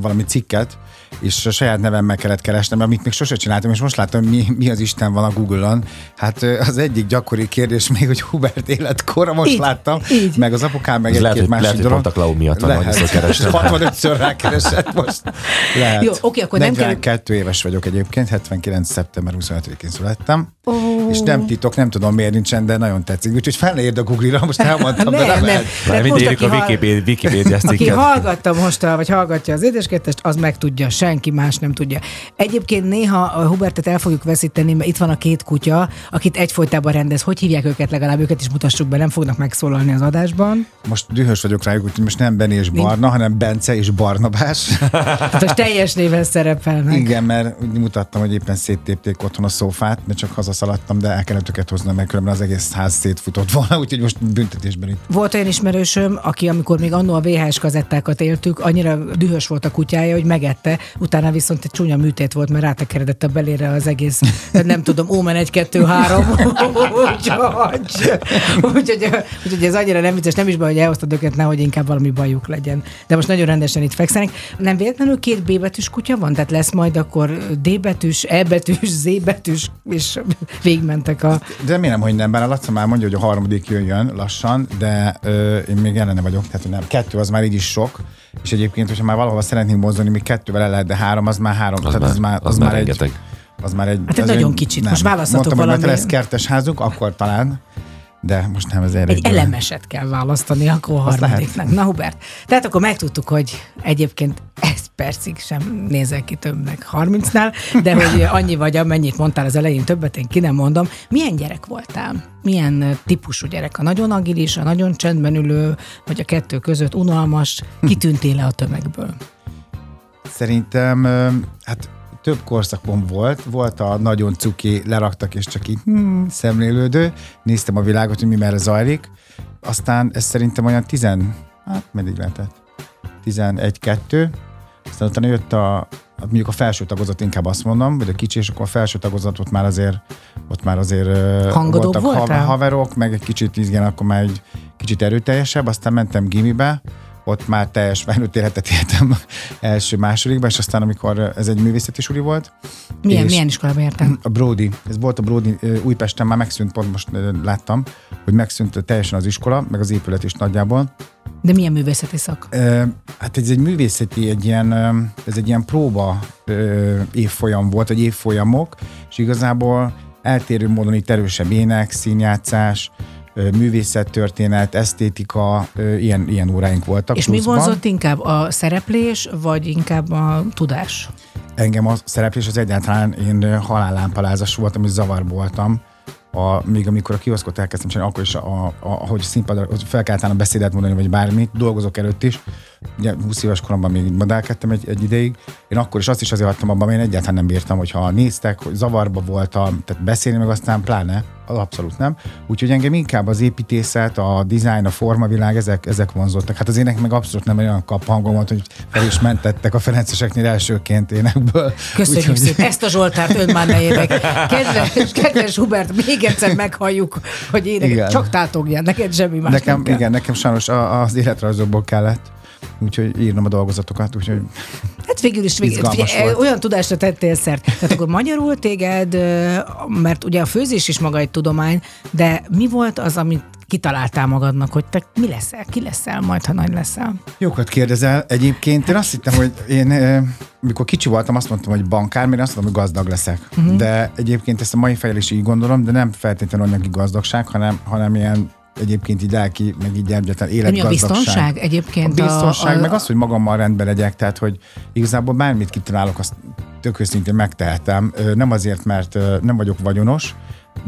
[SPEAKER 7] valami cikket, és a saját nevemmel kellett keresnem, amit még sose csináltam, és most látom, mi, mi az Isten van a Google-on. Hát az egyik gyakori kérdés még, hogy Hubert életkora, most
[SPEAKER 2] Így,
[SPEAKER 7] láttam,
[SPEAKER 2] így.
[SPEAKER 7] meg az apukám, meg egy-két másik dolog.
[SPEAKER 1] Klau miatt van, annyiszor kerestem.
[SPEAKER 7] 65-ször rákeresett most. Lehet.
[SPEAKER 2] Jó, oké, akkor nem kell-
[SPEAKER 7] 42 éves vagyok egyébként, 79. szeptember 25-én születtem. Oh. És nem titok, nem tudom miért nincsen, de nagyon tetszik. Úgyhogy fel ne írd a Google-ra, most elmondtam, de
[SPEAKER 2] Nem,
[SPEAKER 7] nem,
[SPEAKER 2] nem.
[SPEAKER 1] Már mind
[SPEAKER 2] most,
[SPEAKER 1] írjuk a Wikipédia,
[SPEAKER 2] Aki hallgatta most, vagy hallgatja az édeskettest, az meg tudja, senki más nem tudja. Egyébként néha a Hubertet el fogjuk veszíteni, mert itt van a két kutya, akit egyfolytában rendez. Hogy hívják őket, legalább őket is mutassuk be, nem fognak megszólalni az adásban.
[SPEAKER 7] Most dühös vagyok rájuk, úgyhogy most nem Benni és Barna, hanem Bence és Barnabás.
[SPEAKER 2] Tehát most teljes néven szerepelnek.
[SPEAKER 7] Igen, mert úgy mutattam, hogy éppen széttépték otthon a szófát, mert csak hazaszaladtam, de el kellett őket hoznom, mert különben az egész ház szétfutott volna, úgyhogy most büntetésben itt.
[SPEAKER 2] Volt olyan ismerősöm, aki amikor még annó a VHS kazettákat éltük, annyira dühös volt a kutyája, hogy megette, utána viszont egy csúnya műtét volt, mert rátekeredett a belére az egész, nem tudom, Omen 1, 2, 3. Úgyhogy, úgyhogy, úgyhogy ez annyira nem vicces, nem is baj, hogy elhoztad őket, nehogy inkább valami bajuk legyen. De most nagyon rendesen itt fekszenek. Nem véletlenül két B betűs kutya van? Tehát lesz majd akkor D betűs, E betűs, Z betűs, és végigmentek a...
[SPEAKER 7] De remélem, hogy nem, bár a Laca már mondja, hogy a harmadik jöjjön lassan, de ö, én még ellene vagyok, tehát hogy nem. Kettő az már így is sok, és egyébként, hogyha már valahova szeretnénk mozdulni, még kettővel el lehet, de három az már három.
[SPEAKER 1] Az
[SPEAKER 7] tehát
[SPEAKER 1] már- az már
[SPEAKER 7] egy,
[SPEAKER 1] rengeteg.
[SPEAKER 7] az már egy...
[SPEAKER 2] Hát egy
[SPEAKER 7] az
[SPEAKER 2] nagyon
[SPEAKER 7] egy-
[SPEAKER 2] kicsit.
[SPEAKER 7] nem.
[SPEAKER 2] Most választhatok
[SPEAKER 7] Mondtam, hogy majd
[SPEAKER 2] valami-
[SPEAKER 7] lesz kertes házunk, akkor talán, de most nem ez
[SPEAKER 2] Egy elemeset kell választani akkor a
[SPEAKER 7] Azt
[SPEAKER 2] harmadiknak. Na Hubert, tehát akkor megtudtuk, hogy egyébként egy percig sem nézel ki többnek 30-nál, de hogy annyi vagy, amennyit mondtál az elején, többet én ki nem mondom. Milyen gyerek voltál? Milyen típusú gyerek? A nagyon agilis, a nagyon csendben ülő, vagy a kettő között unalmas? Kitűntél le a tömegből?
[SPEAKER 7] Szerintem hát több korszakon volt. Volt a nagyon cuki, leraktak és csak így hmm, szemlélődő. Néztem a világot, hogy mi merre zajlik. Aztán ez szerintem olyan 10, hát meddig lehetett? 11-2. Aztán utána jött a, mondjuk a felső tagozat inkább azt mondom, vagy a kicsi, és akkor a felső tagozatot már azért ott már azért ö,
[SPEAKER 2] Hangodóbb
[SPEAKER 7] voltak
[SPEAKER 2] voltál?
[SPEAKER 7] haverok, meg egy kicsit, igen, akkor már egy kicsit erőteljesebb, aztán mentem gimibe, ott már teljes felnőtt életet éltem első másodikban, és aztán amikor ez egy művészeti suli volt,
[SPEAKER 2] Milyen, milyen iskolába értem?
[SPEAKER 7] a Brody, ez volt a Brody, Újpesten már megszűnt, pont most láttam, hogy megszűnt teljesen az iskola, meg az épület is nagyjából.
[SPEAKER 2] De milyen művészeti szak?
[SPEAKER 7] Hát ez egy művészeti, egy ilyen, ez egy ilyen próba évfolyam volt, vagy évfolyamok, és igazából eltérő módon itt erősebb ének, színjátszás, művészettörténet, esztétika, ilyen, ilyen óráink voltak.
[SPEAKER 2] És mi
[SPEAKER 7] pluszban.
[SPEAKER 2] vonzott inkább? A szereplés, vagy inkább a tudás?
[SPEAKER 7] Engem a szereplés az egyáltalán én halállámpalázas voltam, és zavarba voltam. A, még amikor a kioszkot elkezdtem csinálni, akkor is, a, a, ahogy színpadra, hogy fel kellett állnom beszédet mondani, vagy bármit, dolgozok előtt is, ugye 20 éves koromban még modellkedtem egy, egy ideig, én akkor is azt is azért hagytam abban, mert én egyáltalán nem bírtam, hogyha néztek, hogy zavarba voltam, tehát beszélni meg aztán pláne, az abszolút nem. Úgyhogy engem inkább az építészet, a design, a formavilág, ezek, ezek vonzottak. Hát az ének meg abszolút nem olyan kap hangom volt, hogy fel is mentettek a ferenceseknél elsőként énekből.
[SPEAKER 2] Köszönjük
[SPEAKER 7] Úgyhogy-
[SPEAKER 2] szépen ezt a Zsoltárt ön már ne ének. Kedves, kedves Hubert, még egyszer meghalljuk, hogy ének.
[SPEAKER 7] Igen.
[SPEAKER 2] Csak tátogjál, neked semmi más
[SPEAKER 7] Nekem, igen, nekem sajnos az életrajzokból kellett úgyhogy írnom a dolgozatokat, úgyhogy
[SPEAKER 2] Hát végül is végül, figyelj, olyan tudásra tettél szert. Tehát akkor magyarul téged, mert ugye a főzés is maga egy tudomány, de mi volt az, amit kitaláltál magadnak, hogy te mi leszel, ki leszel majd, ha nagy leszel?
[SPEAKER 7] Jókat kérdezel. Egyébként én azt hittem, hogy én, mikor kicsi voltam, azt mondtam, hogy bankár, mert azt mondtam, hogy gazdag leszek. Uh-huh. De egyébként ezt a mai fejjel is így gondolom, de nem feltétlenül anyagi gazdagság, hanem, hanem ilyen egyébként így lelki, meg így egyetlen
[SPEAKER 2] De mi a
[SPEAKER 7] életgazdagság.
[SPEAKER 2] biztonság egyébként?
[SPEAKER 7] A biztonság, a, a, meg az, hogy magammal rendben legyek, tehát hogy igazából bármit kitalálok, azt tök őszintén megtehetem. Nem azért, mert nem vagyok vagyonos,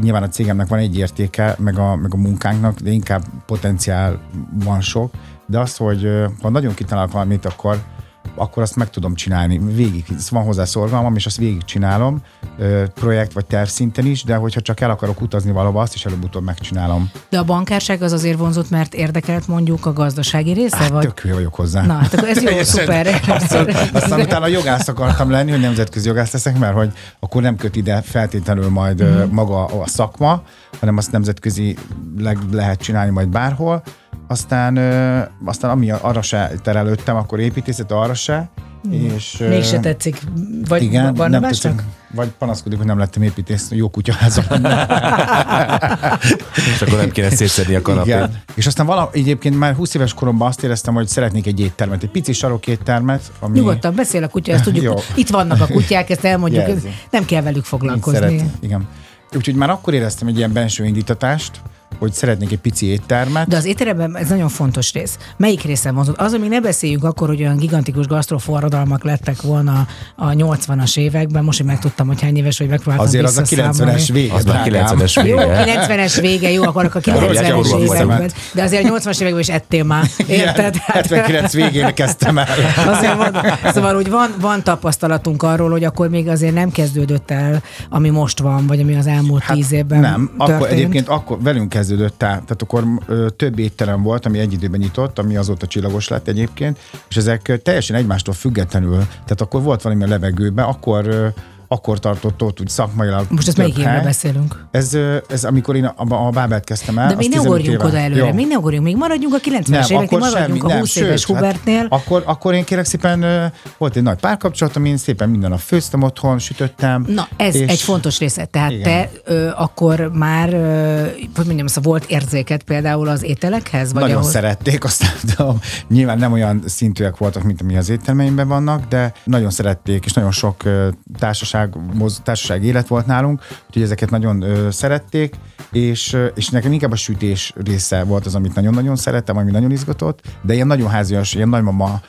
[SPEAKER 7] nyilván a cégemnek van egy értéke, meg a, meg a munkánknak, de inkább potenciál van sok, de az, hogy ha nagyon kitalálok valamit, akkor akkor azt meg tudom csinálni. Végig, van hozzá szorgalmam, és azt végig csinálom, projekt vagy terv szinten is, de hogyha csak el akarok utazni valahova, azt is előbb-utóbb megcsinálom.
[SPEAKER 2] De a bankárság az azért vonzott, mert érdekelt mondjuk a gazdasági része?
[SPEAKER 7] Hát,
[SPEAKER 2] vagy?
[SPEAKER 7] tök hülye vagyok hozzá.
[SPEAKER 2] Na, hát akkor ez jó, szuper.
[SPEAKER 7] Aztán, aztán utána jogász akartam lenni, hogy nemzetközi jogász leszek, mert hogy akkor nem köt ide feltétlenül majd
[SPEAKER 2] Mhm.
[SPEAKER 7] mm. maga a szakma, hanem azt nemzetközi lehet csinálni majd bárhol. Aztán, ö, aztán ami arra se terelődtem, akkor építészet arra se. És, ö,
[SPEAKER 2] Mégse tetszik. Vagy
[SPEAKER 7] igen,
[SPEAKER 2] van
[SPEAKER 7] nem tetszik. Vagy panaszkodik, hogy nem lettem építész, jó kutyaházam.
[SPEAKER 1] És akkor nem kéne szétszedni a kanapét.
[SPEAKER 7] Igen. És aztán vala, egyébként már 20 éves koromban azt éreztem, hogy szeretnék egy éttermet, egy pici sarok éttermet, ami
[SPEAKER 2] Nyugodtan beszél a kutya, ezt tudjuk. Itt vannak a kutyák, ezt elmondjuk.
[SPEAKER 7] Jelzi.
[SPEAKER 2] Nem kell velük foglalkozni.
[SPEAKER 7] szeret. Igen. Úgyhogy már akkor éreztem egy ilyen benső indítatást, hogy szeretnék egy pici éttermet.
[SPEAKER 2] De az étteremben ez nagyon fontos rész. Melyik része mozott? Az, ami ne beszéljünk akkor, hogy olyan gigantikus gasztroforradalmak lettek volna a 80-as években. Most, hogy megtudtam, hogy hány éves vagy, megpróbáltam
[SPEAKER 7] Azért az a
[SPEAKER 2] visszaszámolni.
[SPEAKER 7] 90-es vége.
[SPEAKER 1] Az
[SPEAKER 7] drágám.
[SPEAKER 1] 90-es
[SPEAKER 2] Jó,
[SPEAKER 1] vége.
[SPEAKER 2] 90-es vége, jó, akkor a
[SPEAKER 1] Arról
[SPEAKER 2] 90-es
[SPEAKER 1] gyakorlatilag
[SPEAKER 2] években. De azért a 80-as években is ettél már. Érted? Hát-
[SPEAKER 7] 79 végén kezdtem el.
[SPEAKER 2] Azért van, szóval, hogy van, van tapasztalatunk arról, hogy akkor még azért nem kezdődött el, ami most van, vagy ami az elmúlt hát tíz évben
[SPEAKER 7] Nem,
[SPEAKER 2] történt.
[SPEAKER 7] akkor egyébként akkor velünk kezdődött el. Tehát akkor ö, több étterem volt, ami egy időben nyitott, ami azóta csillagos lett egyébként, és ezek teljesen egymástól függetlenül, tehát akkor volt valami a levegőben, akkor ö, akkor tartott ott úgy szakmailag
[SPEAKER 2] Most ezt melyik
[SPEAKER 7] hely.
[SPEAKER 2] beszélünk?
[SPEAKER 7] Ez, ez amikor én a, a Bábelt kezdtem el.
[SPEAKER 2] De még ne
[SPEAKER 7] 15
[SPEAKER 2] ugorjunk oda előre,
[SPEAKER 7] Jó.
[SPEAKER 2] még ne ugorjunk, még maradjunk a 90-es éveknél, maradjunk a 20 éves
[SPEAKER 7] sőt,
[SPEAKER 2] Hubertnél.
[SPEAKER 7] Hát, akkor, akkor én kérek szépen, volt egy nagy párkapcsolatom, én szépen minden nap főztem otthon, sütöttem.
[SPEAKER 2] Na, ez
[SPEAKER 7] és-
[SPEAKER 2] egy fontos része. Tehát
[SPEAKER 7] Igen.
[SPEAKER 2] te ö, akkor már, ö, hogy mondjam, szóval volt érzéket például az ételekhez? Vagy
[SPEAKER 7] Nagyon
[SPEAKER 2] ahhoz?
[SPEAKER 7] szerették, aztán de nyilván nem olyan szintűek voltak, mint ami az éttermeimben vannak, de nagyon szerették, és nagyon sok ö, társaság, moz, társaság élet volt nálunk, úgyhogy ezeket nagyon ö, szerették, és, és nekem inkább a sütés része volt az, amit nagyon-nagyon szerettem, ami nagyon izgatott, de ilyen nagyon házias, ilyen nagymama,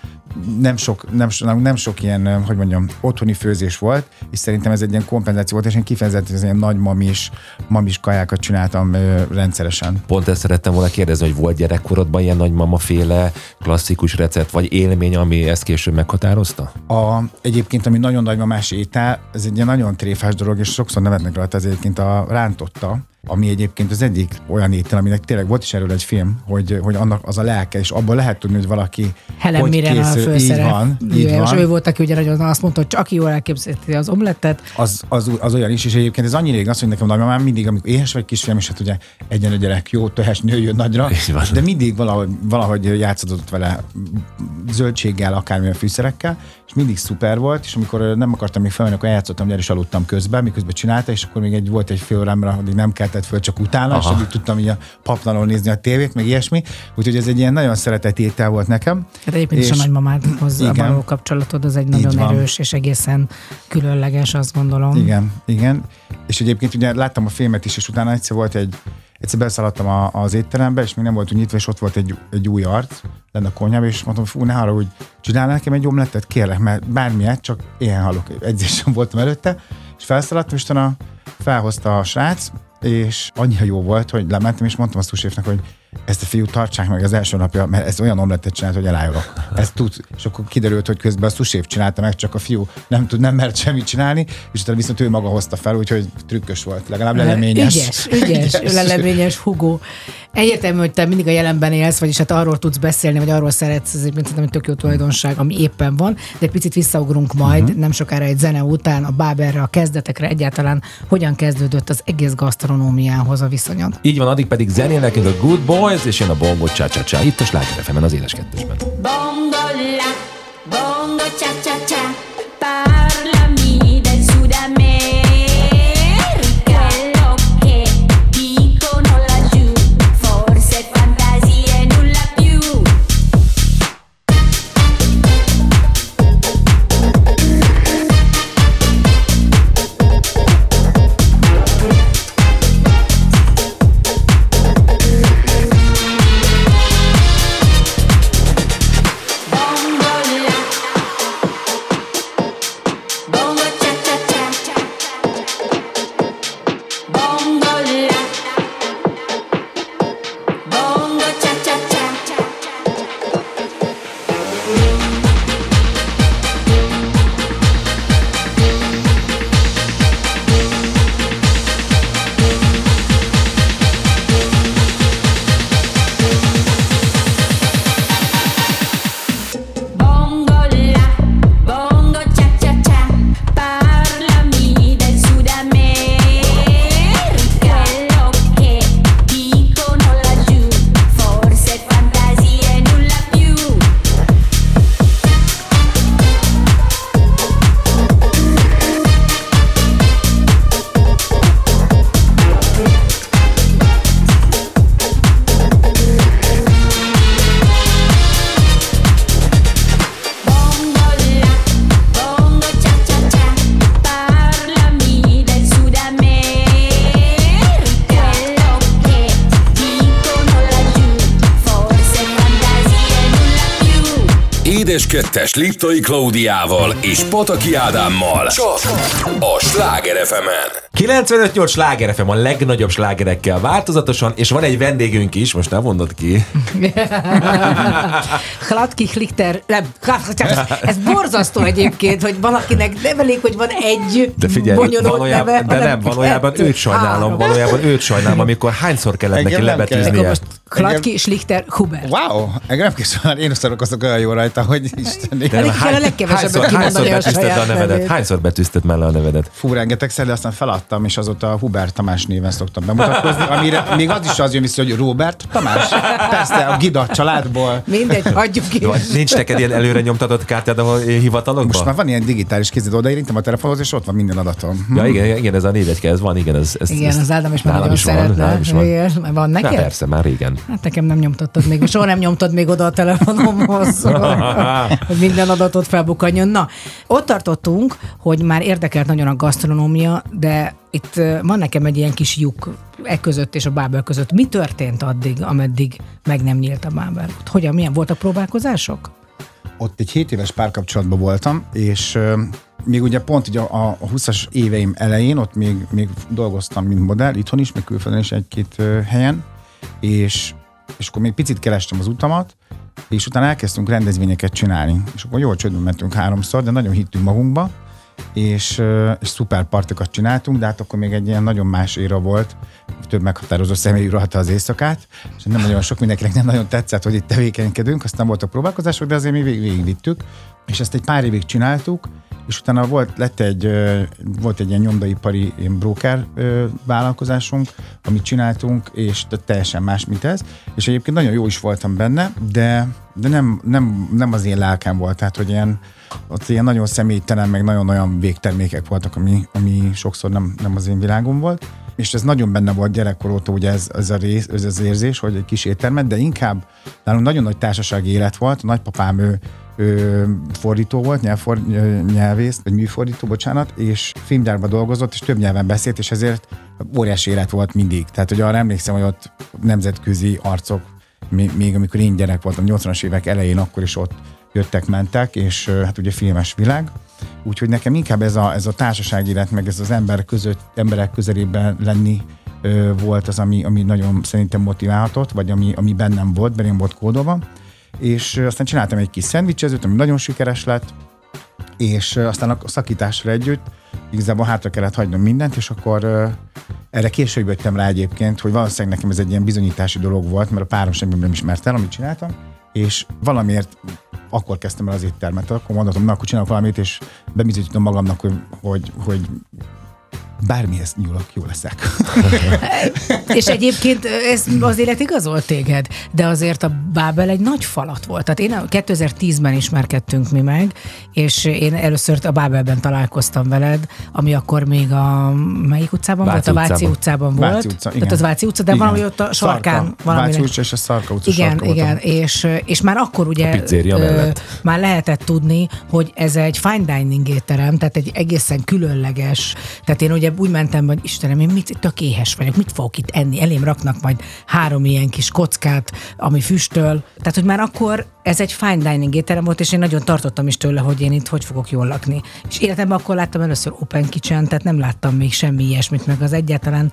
[SPEAKER 7] nem sok, nem, so- nem sok ilyen, hogy mondjam, otthoni főzés volt, és szerintem ez egy ilyen kompenzáció volt, és én kifejezetten az ilyen nagy mamis, mamis kajákat csináltam ö, rendszeresen.
[SPEAKER 1] Pont ezt szerettem volna kérdezni, hogy volt gyerekkorodban ilyen nagymama féle klasszikus recept, vagy élmény, ami ezt később meghatározta?
[SPEAKER 7] A, egyébként, ami nagyon nagy mamás étel, ez egy ilyen nagyon tréfás dolog, és sokszor nevetnek rajta, ez egyébként a rántotta, ami egyébként az egyik olyan étel, aminek tényleg volt is erről egy film, hogy, hogy annak az a lelke, és abból lehet tudni, hogy valaki
[SPEAKER 2] Helen
[SPEAKER 7] hogy
[SPEAKER 2] Mirren a
[SPEAKER 7] készül.
[SPEAKER 2] főszerep.
[SPEAKER 7] Így van, így
[SPEAKER 2] és
[SPEAKER 7] van.
[SPEAKER 2] ő volt, aki ugye nagyon azt mondta, hogy csak jól elképzelheti az omlettet.
[SPEAKER 7] az, az, az, olyan is, és egyébként ez annyira rég az, hogy nekem nagymamám mindig, amikor éhes vagy kisfiam, és hát ugye egyenlő gyerek, jó, töhes nőjön nagyra, de mindig valahogy, valahogy játszott vele zöldséggel, akármilyen fűszerekkel, és mindig szuper volt, és amikor nem akartam még felmenni, akkor eljátszottam, gyere is aludtam közben, miközben csinálta, és akkor még egy, volt egy fél órámra, addig nem keltett föl, csak utána, Aha. és addig tudtam így a paplanul nézni a tévét, meg ilyesmi, úgyhogy ez egy ilyen nagyon szeretett étel volt nekem.
[SPEAKER 2] Hát egyébként is a
[SPEAKER 7] És-
[SPEAKER 2] nagymamádhoz
[SPEAKER 7] Igen.
[SPEAKER 2] való kapcsolatod az egy nagyon erős és egészen különleges, azt gondolom.
[SPEAKER 7] Igen, igen. És egyébként ugye láttam a filmet is, és utána egyszer volt egy, egyszer beszaladtam a, az étterembe, és még nem volt úgy nyitva, és ott volt egy, egy új arc, lenne a konyhában, és mondtam, fú, ne arra, hogy csinálnál nekem egy omlettet, kérlek, mert bármilyet, csak ilyen halok. Edzésen voltam előtte, és felszaladtam, és utána felhozta a srác, és annyira jó volt, hogy lementem, és mondtam a suséfnek, hogy ezt a fiút tartsák meg az első napja, mert ez olyan omlettet csinált, hogy elájulok. Ez tud, és akkor kiderült, hogy közben a susév csinálta meg, csak a fiú nem tud, nem mert semmit csinálni, és utána viszont ő maga hozta fel, úgyhogy trükkös volt, legalább leleményes.
[SPEAKER 2] Ügyes, ügyes, ügyes leleményes Hugo. Egyértelmű, hogy te mindig a jelenben élsz, vagyis hát arról tudsz beszélni, vagy arról szeretsz, ez egyébként szerintem egy tök jó tulajdonság, ami éppen van, de egy picit visszaugrunk majd, uh-huh. nem sokára egy zene után a Báberre, a kezdetekre egyáltalán hogyan kezdődött az egész gasztronómiához a viszonyod.
[SPEAKER 1] Így van, addig pedig zenélnek a Good Boys, és jön a Bongo Cha Cha Cha. Itt a Sláger FM-en, az éles kettesben.
[SPEAKER 8] Bongo la, bongo cha cha cha,
[SPEAKER 4] 2022-es Liptai Klaudiával és Pataki Ádámmal. Csak a Sláger fm
[SPEAKER 1] 95-8 Sláger FM a legnagyobb slágerekkel változatosan, és van egy vendégünk is, most nem mondod ki.
[SPEAKER 2] Hladki Hlikter, nem, ez borzasztó egyébként, hogy valakinek nevelik, hogy van egy
[SPEAKER 1] de figyelj, valójában,
[SPEAKER 2] neve,
[SPEAKER 1] de nem, valójában őt sajnálom, valójában őt sajnálom, amikor hányszor kellett neki lebetűznie.
[SPEAKER 2] Most Hladki Schlichter Hubert.
[SPEAKER 7] Wow, engem nem készül, én szorokozok olyan jó rajta, hogy Isten.
[SPEAKER 1] De
[SPEAKER 2] Elég kell a legkevesebbet kimondani
[SPEAKER 1] hányszor
[SPEAKER 2] a
[SPEAKER 1] le a
[SPEAKER 2] saját
[SPEAKER 1] nevedet?
[SPEAKER 2] nevét.
[SPEAKER 1] Hányszor betűzted mellé a nevedet?
[SPEAKER 7] Fú, rengetegszer, de aztán feladtam, és azóta a Hubert Tamás néven szoktam bemutatkozni, amire még az is az jön vissza, hogy Robert Tamás. Persze, a Gida családból.
[SPEAKER 2] Mindegy, hagyjuk ki.
[SPEAKER 1] Nincs neked ilyen előre nyomtatott kártyád, ahol hivatalokban?
[SPEAKER 7] Most már van ilyen digitális kézid, odaérintem a telefonhoz, és ott van minden adatom.
[SPEAKER 1] Ja, igen, igen, ez a névegyke, ez van, igen. Ez, ez,
[SPEAKER 2] Igen,
[SPEAKER 1] ez,
[SPEAKER 2] az Ádám is már nagyon
[SPEAKER 1] is van,
[SPEAKER 2] szeretne.
[SPEAKER 1] van.
[SPEAKER 2] Van
[SPEAKER 1] Na,
[SPEAKER 2] neked?
[SPEAKER 1] persze, már régen.
[SPEAKER 2] Hát nekem nem nyomtattad még, soha nem nyomtad még oda a telefonomhoz, hogy minden adatot felbukkanjon. Na, ott tartottunk, hogy már érdekelt nagyon a gasztronómia, de itt van nekem egy ilyen kis lyuk e között és a Bábel között. Mi történt addig, ameddig meg nem nyílt a Bábel? Hogyan, milyen voltak próbálkozások?
[SPEAKER 7] ott egy 7 éves párkapcsolatban voltam, és még ugye pont ugye a, a 20-as éveim elején, ott még, még dolgoztam, mint modell, itthon is, meg külföldön is egy-két helyen, és, és akkor még picit kerestem az utamat, és utána elkezdtünk rendezvényeket csinálni. És akkor jól csődben mentünk háromszor, de nagyon hittünk magunkba, és, és szuper partikat csináltunk, de hát akkor még egy ilyen nagyon más éra volt, több meghatározó személy uralta az éjszakát, és nem nagyon sok mindenkinek nem nagyon tetszett, hogy itt tevékenykedünk, aztán voltak próbálkozások, de azért mi végig, végigvittük, és ezt egy pár évig csináltuk, és utána volt, lett egy, volt egy ilyen nyomdaipari broker vállalkozásunk, amit csináltunk, és te- teljesen más, mint ez, és egyébként nagyon jó is voltam benne, de, de nem, nem, nem az én lelkem volt, tehát hogy ilyen, ott ilyen nagyon személytelen, meg nagyon olyan végtermékek voltak, ami, ami sokszor nem, nem az én világom volt, és ez nagyon benne volt gyerekkor óta, ugye ez, ez, a rész, ez az érzés, hogy egy kis éttermet, de inkább nálunk nagyon nagy társasági élet volt, a nagypapám ő, ő fordító volt, nyelvfor, nyelvész, vagy műfordító, bocsánat, és filmgyárban dolgozott, és több nyelven beszélt, és ezért óriási élet volt mindig. Tehát, hogy arra emlékszem, hogy ott nemzetközi arcok, még, amikor én gyerek voltam, 80-as évek elején, akkor is ott jöttek, mentek, és ö, hát ugye filmes világ. Úgyhogy nekem inkább ez a, ez a társasági élet, meg ez az ember között, emberek közelében lenni ö, volt az, ami, ami nagyon szerintem motiválhatott, vagy ami, ami bennem volt, bennem volt kódolva. És aztán csináltam egy kis szendvicsezőt, ami nagyon sikeres lett, és aztán a szakításra együtt igazából hátra kellett hagynom mindent, és akkor erre később jöttem rá egyébként, hogy valószínűleg nekem ez egy ilyen bizonyítási dolog volt, mert a párom semmi nem ismert el, amit csináltam, és valamiért akkor kezdtem el az éttermet, akkor mondhatom, na, akkor csinálok valamit, és bebizonyítom magamnak, hogy, hogy, hogy bármihez nyúlok, jó leszek.
[SPEAKER 2] És egyébként ez az élet igazolt téged, de azért a Bábel egy nagy falat volt. Tehát én a 2010-ben ismerkedtünk mi meg, és én először a Bábelben találkoztam veled, ami akkor még a melyik utcában
[SPEAKER 1] Váci
[SPEAKER 2] volt? A Váci
[SPEAKER 1] utcában.
[SPEAKER 2] utcában volt.
[SPEAKER 7] Váci utca,
[SPEAKER 2] Tehát
[SPEAKER 7] igen.
[SPEAKER 2] az Váci utca, de
[SPEAKER 7] Igen.
[SPEAKER 2] valami ott a sarkán.
[SPEAKER 7] Szarka.
[SPEAKER 2] valami
[SPEAKER 7] Váci utca és a Szarka utca
[SPEAKER 2] igen,
[SPEAKER 7] sarka
[SPEAKER 2] igen, és, és már akkor ugye
[SPEAKER 1] mellett.
[SPEAKER 2] már lehetett tudni, hogy ez egy fine dining étterem, tehát egy egészen különleges, tehát én ugye úgy mentem, hogy Istenem, én mit, tök éhes vagyok, mit fogok itt enni? Elém raknak majd három ilyen kis kockát, ami füstöl. Tehát, hogy már akkor ez egy fine dining étterem volt, és én nagyon tartottam is tőle, hogy én itt hogy fogok jól lakni. És életemben akkor láttam először Open Kitchen, tehát nem láttam még semmi ilyesmit, meg az egyáltalán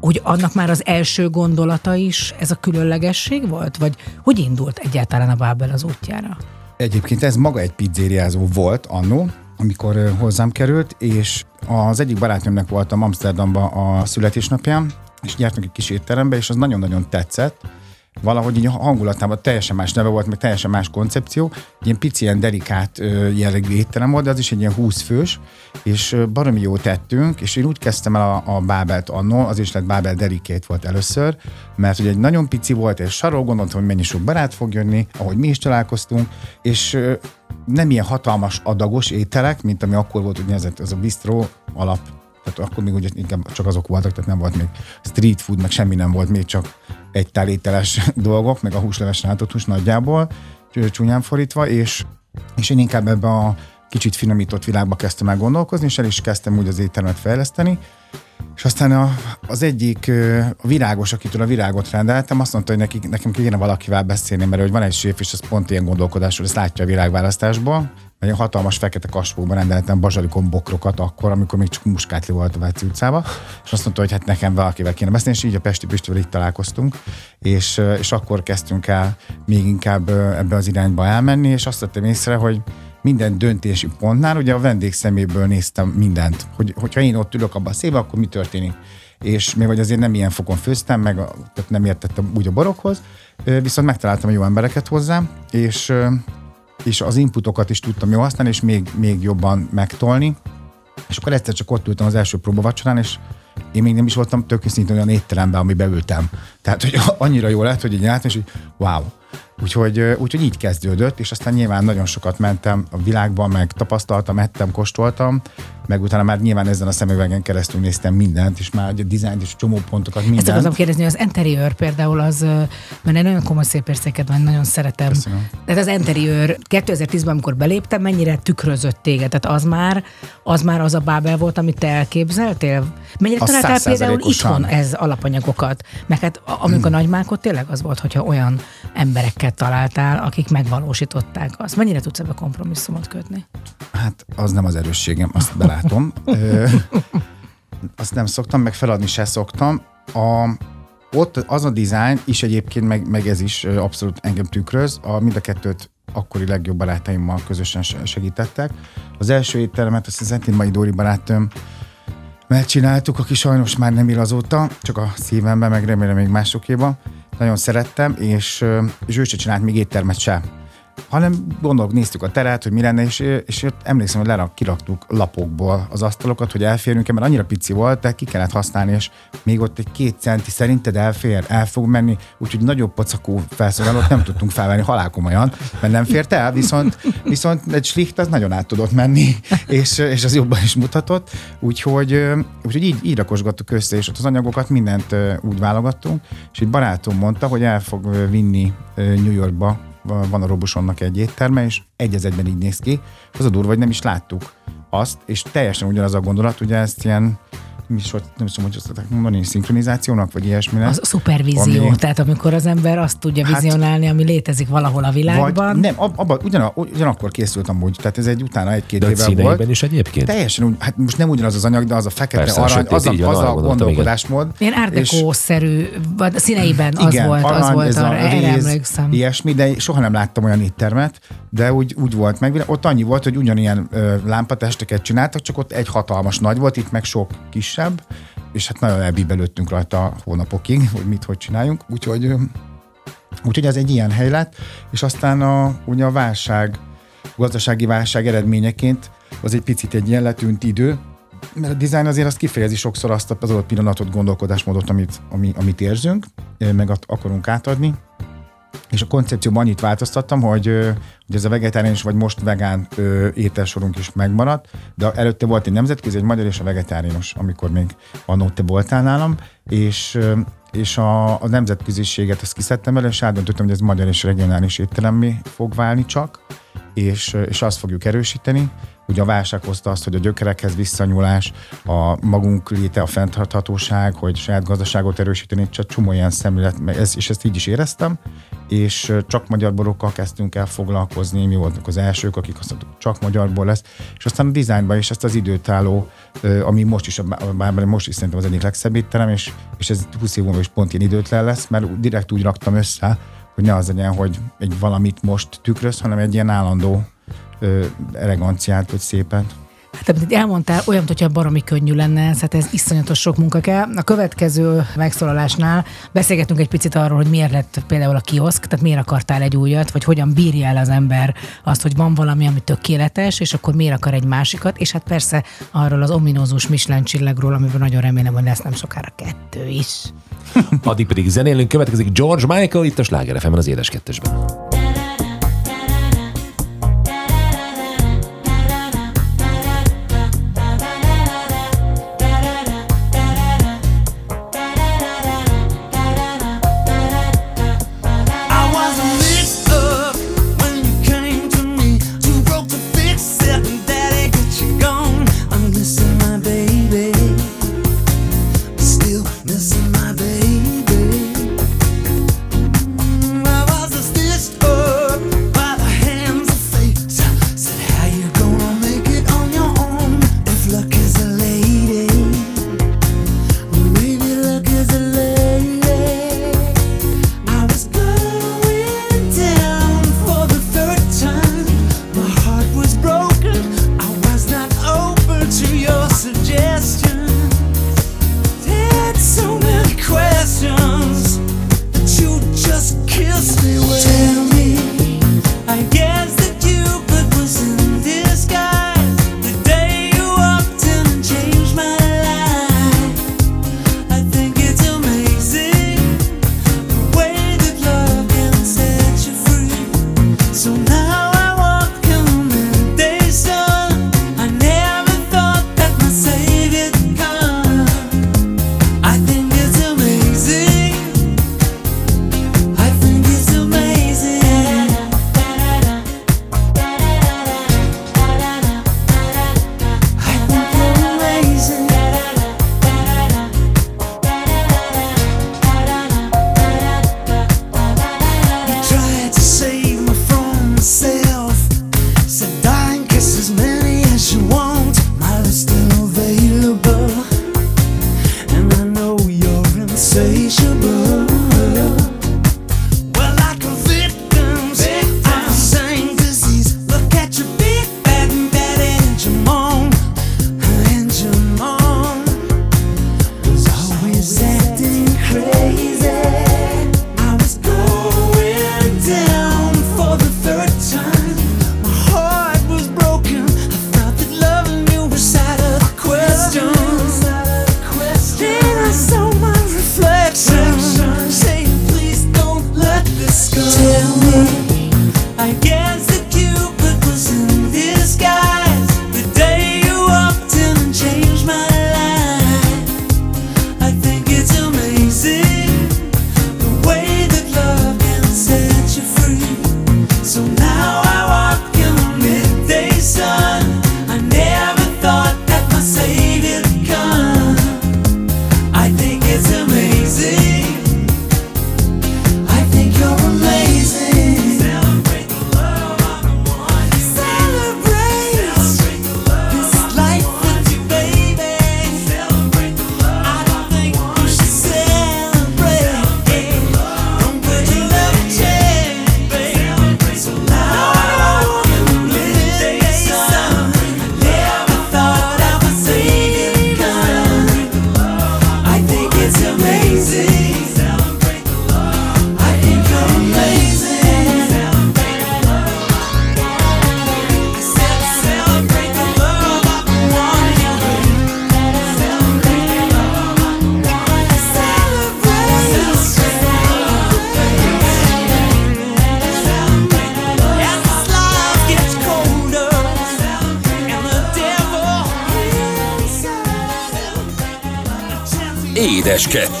[SPEAKER 2] hogy annak már az első gondolata is ez a különlegesség volt? Vagy hogy indult egyáltalán a Bábel az útjára?
[SPEAKER 7] Egyébként ez maga egy pizzériázó volt annó, amikor hozzám került, és az egyik barátnőmnek voltam Amsterdamban a születésnapján, és gyártunk egy kis étterembe, és az nagyon-nagyon tetszett. Valahogy így a hangulatában teljesen más neve volt, meg teljesen más koncepció. Ilyen pici, ilyen delikát jellegű étterem volt, de az is egy ilyen 20 fős, és baromi jó tettünk, és én úgy kezdtem el a, a Bábelt annó, az is lett Bábel Dedicate volt először, mert ugye egy nagyon pici volt, és sarok, gondoltam, hogy mennyi sok barát fog jönni, ahogy mi is találkoztunk, és nem ilyen hatalmas adagos ételek, mint ami akkor volt, ugye ez, ez a bistro alap, tehát akkor még ugye inkább csak azok voltak, tehát nem volt még street food, meg semmi nem volt, még csak egy tál ételes dolgok, meg a húsleves rántott hús nagyjából, csú- csúnyán fordítva, és, és én inkább ebbe a kicsit finomított világba kezdtem el gondolkozni, és el is kezdtem úgy az éttermet fejleszteni, és aztán a, az egyik a virágos, akitől a virágot rendeltem, azt mondta, hogy neki, nekem kéne valakivel beszélni, mert hogy van egy séf, és az pont ilyen gondolkodásról, ezt látja a világválasztásból. Egy hatalmas fekete kaspóban rendeltem bazsalikon bokrokat akkor, amikor még csak muskátli volt a Váci utcába, és azt mondta, hogy hát nekem valakivel kéne beszélni, és így a Pesti Pistivel itt találkoztunk, és, és akkor kezdtünk el még inkább ebbe az irányba elmenni, és azt vettem észre, hogy minden döntési pontnál, ugye a vendég szeméből néztem mindent, hogy, hogyha én ott ülök abban a szébe, akkor mi történik. És még vagy azért nem ilyen fokon főztem, meg a, tehát nem értettem úgy a borokhoz, ö, viszont megtaláltam a jó embereket hozzá, és, és az inputokat is tudtam jól használni, és még, még jobban megtolni. És akkor egyszer csak ott ültem az első próbavacsorán, és én még nem is voltam tök őszintén olyan étteremben, amiben ültem. Tehát, hogy annyira jó lett, hogy így láttam, és hogy wow. Úgyhogy, úgyhogy így kezdődött, és aztán nyilván nagyon sokat mentem a világban, meg tapasztaltam, ettem, kóstoltam, meg utána már nyilván ezen a szemüvegen keresztül néztem mindent, és már ugye dizájnt és csomó pontokat, mindent.
[SPEAKER 2] Ezt akartam kérdezni, az interiőr például az, mert egy nagyon komoly szép érzéked van, nagyon szeretem.
[SPEAKER 7] Köszönöm.
[SPEAKER 2] Tehát az interiőr 2010-ben, amikor beléptem, mennyire tükrözött téged? Tehát az már az, már az a bábel volt, amit te elképzeltél? Mennyire
[SPEAKER 7] Az
[SPEAKER 2] találtál például itthon ez alapanyagokat? Meg hát a- amikor
[SPEAKER 7] Hmm.
[SPEAKER 2] nagymákot tényleg az volt, hogyha olyan emberekkel találtál, akik megvalósították azt. Mennyire tudsz ebbe kompromisszumot kötni?
[SPEAKER 7] Hát az nem az erősségem, azt belátom. Ö, azt nem szoktam, meg feladni se szoktam. A, ott az a dizájn is egyébként, meg, meg ez is abszolút engem tükröz. A, mind a kettőt akkori legjobb barátaimmal közösen se- segítettek. Az első éttermet, azt az Entin Mai Dóri barátom megcsináltuk, aki sajnos már nem él azóta, csak a szívemben, meg remélem még másokéban. Nagyon szerettem, és, és ő se csinált még éttermet se hanem gondolok, néztük a teret, hogy mi lenne, és, és emlékszem, hogy lerak, kiraktuk lapokból az asztalokat, hogy elférünk mert annyira pici volt, de ki kellett használni, és még ott egy két centi szerinted elfér, el fog menni, úgyhogy nagyobb pocakú felszolgálót nem tudtunk felvenni halálkomolyan, mert nem fért el, viszont, viszont egy slicht az nagyon át tudott menni, és, és az jobban is mutatott, úgyhogy, úgyhogy így, így rakosgattuk össze, és ott az anyagokat mindent úgy válogattunk, és egy barátom mondta, hogy el fog vinni New Yorkba van a Robusonnak egy étterme, és egy az egyben így néz ki. Az a durva, hogy nem is láttuk azt, és teljesen ugyanaz a gondolat, ugye ezt ilyen mi is, hogy nem tudom, hogy azt mondani, szinkronizációnak, vagy ilyesminek.
[SPEAKER 2] Az szupervízió,
[SPEAKER 7] Ami-
[SPEAKER 2] tehát amikor az ember azt tudja
[SPEAKER 7] Hát-
[SPEAKER 2] vizionálni, ami létezik valahol a
[SPEAKER 7] vagy
[SPEAKER 2] világban.
[SPEAKER 7] nem, ab, abba, ugyan, ugyanakkor készült amúgy, tehát ez egy utána egy-két évvel
[SPEAKER 1] színeiben
[SPEAKER 7] volt.
[SPEAKER 1] is egyébként?
[SPEAKER 7] Teljesen úgy, hát most nem ugyanaz az anyag, de az a fekete
[SPEAKER 1] Persze,
[SPEAKER 7] arany, az a, az a gondolkodásmód.
[SPEAKER 2] Ilyen árdekó-szerű, vagy színeiben az
[SPEAKER 7] Igen,
[SPEAKER 2] volt, az
[SPEAKER 7] arany,
[SPEAKER 2] volt,
[SPEAKER 7] ez
[SPEAKER 2] arra,
[SPEAKER 7] a
[SPEAKER 2] erre emlékszem.
[SPEAKER 7] Ilyesmi, de soha nem láttam olyan éttermet, de úgy, úgy volt meg. Ott annyi volt, hogy ugyanilyen ö, lámpatesteket csináltak, csak ott egy hatalmas nagy volt, itt meg sok kisebb, és hát nagyon elbíbelődtünk rajta hónapokig, hogy mit, hogy csináljunk. Úgyhogy, úgyhogy ez egy ilyen hely lett, és aztán a, ugye a válság, gazdasági válság eredményeként az egy picit egy ilyen letűnt idő, mert a design azért azt kifejezi sokszor azt az adott pillanatot, gondolkodásmódot, amit, ami, amit érzünk, meg akarunk átadni. És a koncepcióban annyit változtattam, hogy, hogy ez a vegetáriánus vagy most vegán ételsorunk is megmaradt, de előtte volt egy nemzetközi, egy magyar és a vegetáriánus, amikor még annó te voltál nálam, és és a, a nemzetköziséget ezt kiszedtem el, és átdöntöttem, hogy ez magyar és regionális étteremmé fog válni csak, és, és azt fogjuk erősíteni. Ugye a válság hozta azt, hogy a gyökerekhez visszanyúlás, a magunk léte, a fenntarthatóság, hogy saját gazdaságot erősíteni, csak csomó ilyen szemlélet, ez, és ezt így is éreztem, és csak magyar borokkal kezdtünk el foglalkozni, mi voltunk az elsők, akik azt mondtuk, csak magyarból lesz, és aztán a dizájnban is ezt az időtálló, ami most is, bár most is szerintem az egyik legszebb étterem, és, és ez 20 év múlva is pont ilyen időtlen lesz, mert direkt úgy raktam össze, hogy ne az legyen, hogy egy valamit most tükröz, hanem egy ilyen állandó ö, eleganciát, vagy szépet.
[SPEAKER 2] Hát amit elmondtál, olyan, hogyha baromi könnyű lenne, hát ez iszonyatos sok munka kell. A következő megszólalásnál beszélgetünk egy picit arról, hogy miért lett például a kioszk, tehát miért akartál egy újat, vagy hogyan bírja el az ember azt, hogy van valami, ami tökéletes, és akkor miért akar egy másikat, és hát persze arról az ominózus Michelin csillagról, amiben nagyon remélem, hogy lesz nem sokára kettő is.
[SPEAKER 1] Addig pedig zenélünk, következik George Michael itt a Sláger FM-en az édes kettesben.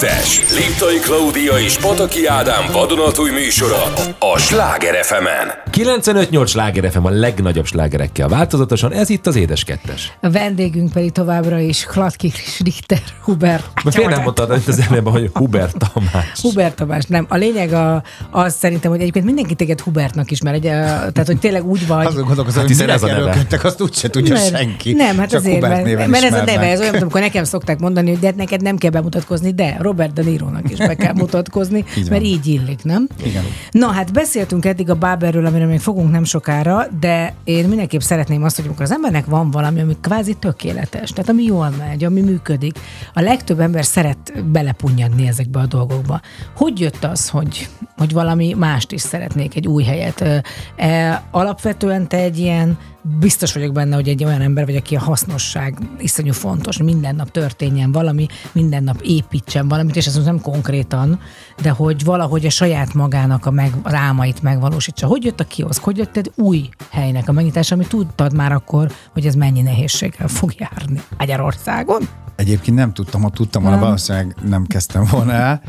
[SPEAKER 4] 2022-es Liptai Klaudia és Pataki Ádám vadonatúj műsora a Sláger fm -en.
[SPEAKER 1] 95-8 sláger FM a legnagyobb slágerekkel változatosan, ez itt az Édes Kettes.
[SPEAKER 2] A vendégünk pedig továbbra is Klatki Richter Hubert.
[SPEAKER 1] Mert fél nem mondtad itt az előbb, hogy Hubert Tamás.
[SPEAKER 2] Hubert Tamás, nem. A lényeg a, az szerintem, hogy egyébként mindenki téged Hubertnak ismer, egy, tehát hogy tényleg úgy vagy.
[SPEAKER 7] Azon gondolkozom,
[SPEAKER 1] Hát
[SPEAKER 7] hogy
[SPEAKER 1] hiszen ez a neve.
[SPEAKER 7] azt úgyse tudja
[SPEAKER 2] Mert-
[SPEAKER 7] senki.
[SPEAKER 2] Nem, hát
[SPEAKER 7] Csak
[SPEAKER 2] azért,
[SPEAKER 7] Hubert
[SPEAKER 2] mert,
[SPEAKER 7] néven
[SPEAKER 2] mert ez a neve, ez olyan, mint amikor nekem szokták mondani, hogy de neked nem kell bemutatkozni, de Robert De Nirónak is be kell mutatkozni,
[SPEAKER 7] Így
[SPEAKER 2] mert így illik, nem?
[SPEAKER 7] Igen.
[SPEAKER 2] Na hát beszéltünk eddig a Báberről, amiről még fogunk nem sokára, de én mindenképp szeretném azt, hogy amikor az embernek van valami, ami kvázi tökéletes, tehát ami jól megy, ami működik, a legtöbb ember szeret belepunnyadni ezekbe a dolgokba. Hogy jött az, hogy, hogy valami mást is szeretnék, egy új helyet? E, alapvetően te egy ilyen, biztos vagyok benne, hogy egy olyan ember vagy, aki a hasznosság iszonyú fontos, hogy minden nap történjen valami, minden nap építsen valamit, és ez nem konkrétan, de hogy valahogy a saját magának a meg, az álmait megvalósítsa. Hogy jött a kioszk? Hogy jött egy új helynek a megnyitása, ami tudtad már akkor, hogy ez mennyi nehézséggel fog járni Magyarországon?
[SPEAKER 7] Egyébként nem tudtam, ha tudtam volna, valószínűleg nem kezdtem volna el.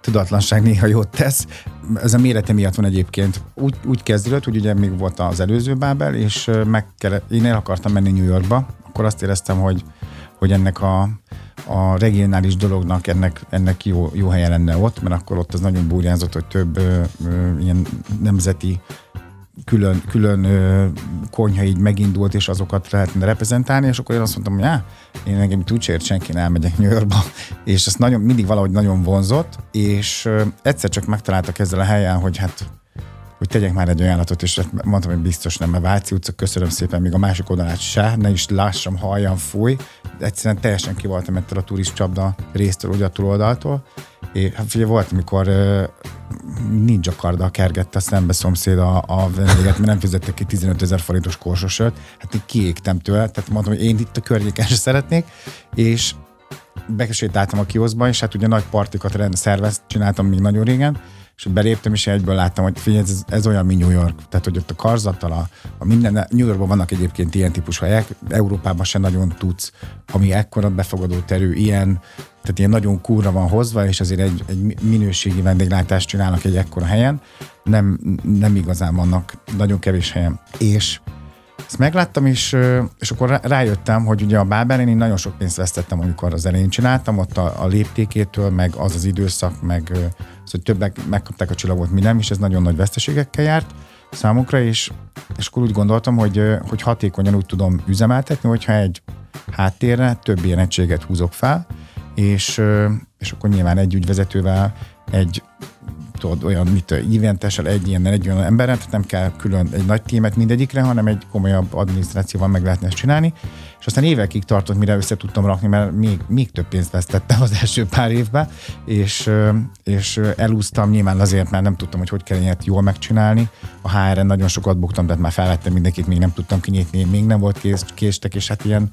[SPEAKER 7] Tudatlanság néha jót tesz. Ez a mérete miatt van egyébként. Úgy, úgy kezdődött, hogy ugye még volt az előző Bábel, és meg kellett, én el akartam menni New Yorkba, akkor azt éreztem, hogy, hogy ennek a, a regionális dolognak ennek, ennek jó, jó helye lenne ott, mert akkor ott az nagyon burjánzott, hogy több ö, ö, ilyen nemzeti külön, külön ö, konyha így megindult, és azokat lehetne reprezentálni, és akkor én azt mondtam, hogy á, én engem itt ért senki, én elmegyek New Yorkba, és ezt nagyon, mindig valahogy nagyon vonzott, és ö, egyszer csak megtaláltak ezzel a helyen, hogy hát hogy tegyek már egy ajánlatot, és hát mondtam, hogy biztos nem, mert Váci utca, köszönöm szépen, még a másik oldalát se, ne is lássam, halljam, fúj. De egyszerűen teljesen ki voltam ettől a turist csapda résztől, ugye a túloldaltól. És hát figyelj, volt, amikor uh, ninja karddal kergette a szembe szomszéd a, a vendéget, mert nem fizettek ki 15 ezer forintos korsosört. Hát én kiégtem tőle, tehát mondtam, hogy én itt a környéken se szeretnék, és besétáltam a kioszba, és hát ugye nagy partikat rend, szervez, csináltam még nagyon régen, és beléptem, és egyből láttam, hogy figyelj, ez, ez olyan, mint New York. Tehát, hogy ott a karzattal, a, a minden, New Yorkban vannak egyébként ilyen típusú helyek, Európában se nagyon tudsz, ami ekkora befogadó terű, ilyen, tehát ilyen nagyon kúra van hozva, és azért egy, egy minőségi vendéglátást csinálnak egy ekkora helyen. Nem, nem igazán vannak, nagyon kevés helyen. És ezt megláttam, és, és akkor rá- rájöttem, hogy ugye a Bábelen én nagyon sok pénzt vesztettem, amikor az elején csináltam, ott a, a léptékétől, meg az az időszak, meg az, hogy többek megkapták a csillagot, mi nem, és ez nagyon nagy veszteségekkel járt számukra, és, és akkor úgy gondoltam, hogy, hogy hatékonyan úgy tudom üzemeltetni, hogyha egy háttérre több ilyen egységet húzok fel, és, és akkor nyilván egy ügyvezetővel, egy tudod, olyan, mit eventessel, egy ilyennel, egy olyan emberrel, tehát nem kell külön egy nagy tímet mindegyikre, hanem egy komolyabb adminisztrációval meg lehetne ezt csinálni. És aztán évekig tartott, mire össze tudtam rakni, mert még, még több pénzt vesztettem az első pár évben, és, és ö, elúsztam nyilván azért, mert nem tudtam, hogy hogy kell ilyet jól megcsinálni. A HR-en nagyon sokat buktam, tehát már felvettem mindenkit, még nem tudtam kinyitni, még nem volt kész, késtek, és hát ilyen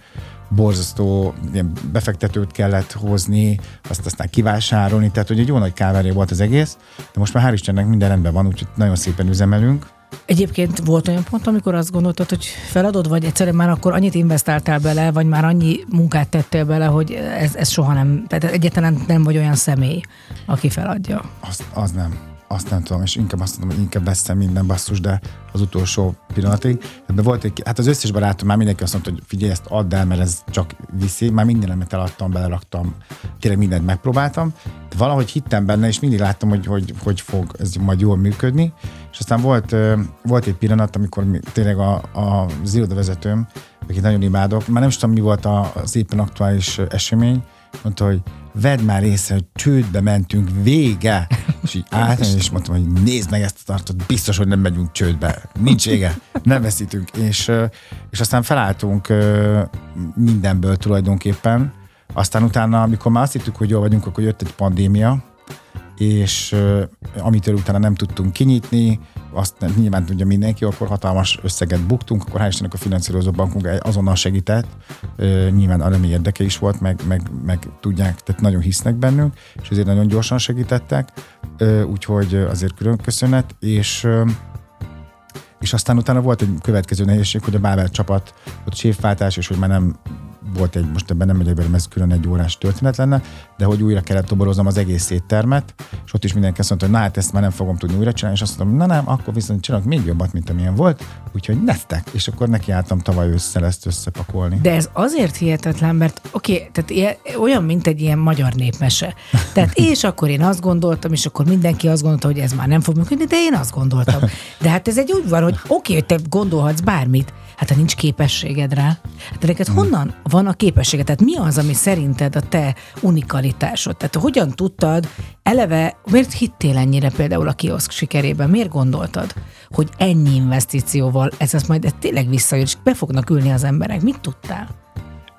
[SPEAKER 7] borzasztó ilyen befektetőt kellett hozni, azt aztán kivásárolni, tehát hogy egy jó nagy káveré volt az egész, de most már hál' Istennek minden rendben van, úgyhogy nagyon szépen üzemelünk.
[SPEAKER 2] Egyébként volt olyan pont, amikor azt gondoltad, hogy feladod, vagy egyszerűen már akkor annyit investáltál bele, vagy már annyi munkát tettél bele, hogy ez, ez soha nem, tehát egyáltalán nem vagy olyan személy, aki feladja.
[SPEAKER 7] Az, az nem. Azt nem tudom, és inkább azt mondom, hogy inkább veszem minden basszus, de az utolsó pillanatig. Ebben volt egy, hát az összes barátom már mindenki azt mondta, hogy figyelj, ezt add el, mert ez csak viszi. Már mindenemet eladtam, beleraktam, tényleg mindent megpróbáltam. De valahogy hittem benne, és mindig láttam, hogy hogy, hogy fog ez majd jól működni. És aztán volt, volt egy pillanat, amikor mi, tényleg a, a, az irodavezetőm, akit nagyon imádok, már nem is tudom, mi volt az éppen aktuális esemény, mondta, hogy vedd már észre, hogy csődbe mentünk, vége. És így álltam, és mondtam, hogy nézd meg ezt a tartot, biztos, hogy nem megyünk csődbe. Nincs vége, nem veszítünk. És, és aztán felálltunk mindenből tulajdonképpen. Aztán utána, amikor már azt hittük, hogy jól vagyunk, akkor jött egy pandémia, és amitől utána nem tudtunk kinyitni, azt nyilván tudja mindenki, akkor hatalmas összeget buktunk, akkor hál' Istennek a finanszírozó bankunk azonnal segített, nyilván arra érdeke is volt, meg, meg, meg tudják, tehát nagyon hisznek bennünk, és ezért nagyon gyorsan segítettek, úgyhogy azért külön köszönet, és és aztán utána volt egy következő nehézség, hogy a Bábel csapat, ott séfváltás, és hogy már nem volt egy, most ebben nem megyek bele, ez külön egy órás történet lenne, de hogy újra kellett toboroznom az egész éttermet, és ott is mindenki azt mondta, hogy na hát ezt már nem fogom tudni újra csinálni, és azt mondtam, na nem, akkor viszont csinálok még jobbat, mint amilyen volt, úgyhogy nektek, és akkor nekiálltam tavaly ősszel ezt összepakolni.
[SPEAKER 2] De ez azért hihetetlen, mert oké, okay, tehát ilyen, olyan, mint egy ilyen magyar népmese. Tehát és akkor én azt gondoltam, és akkor mindenki azt gondolta, hogy ez már nem fog működni, de én azt gondoltam. De hát ez egy úgy van, hogy oké, okay, hogy te gondolhatsz bármit, hát ha nincs képességed rá, hát neked honnan van a képességed? Tehát mi az, ami szerinted a te unikalitásod? Tehát hogyan tudtad eleve, miért hittél ennyire például a kioszk sikerében? Miért gondoltad, hogy ennyi investícióval ez az majd ez tényleg visszajön, és be fognak ülni az emberek? Mit tudtál?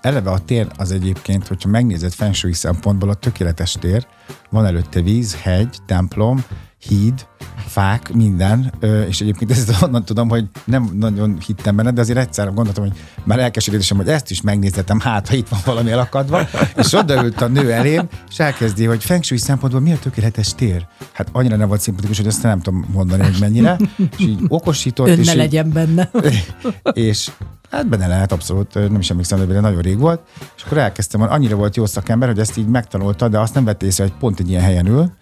[SPEAKER 7] Eleve a tér az egyébként, hogyha megnézed fensői szempontból a tökéletes tér, van előtte víz, hegy, templom, híd, fák, minden, és egyébként ezt onnan tudom, hogy nem nagyon hittem benne, de azért egyszer gondoltam, hogy már elkeseredésem, hogy ezt is megnézhetem, hát ha itt van valami elakadva, és odaült a nő elém, és elkezdi, hogy feng shui szempontból mi a tökéletes tér? Hát annyira nem volt szimpatikus, hogy ezt nem tudom mondani, hogy mennyire, és így okosított,
[SPEAKER 2] Ön
[SPEAKER 7] és
[SPEAKER 2] ne
[SPEAKER 7] így,
[SPEAKER 2] legyen benne.
[SPEAKER 7] és hát benne lehet abszolút, nem is emlékszem, de nagyon rég volt, és akkor elkezdtem, hogy annyira volt jó szakember, hogy ezt így megtanulta, de azt nem vette észre, hogy pont egy ilyen helyen ül,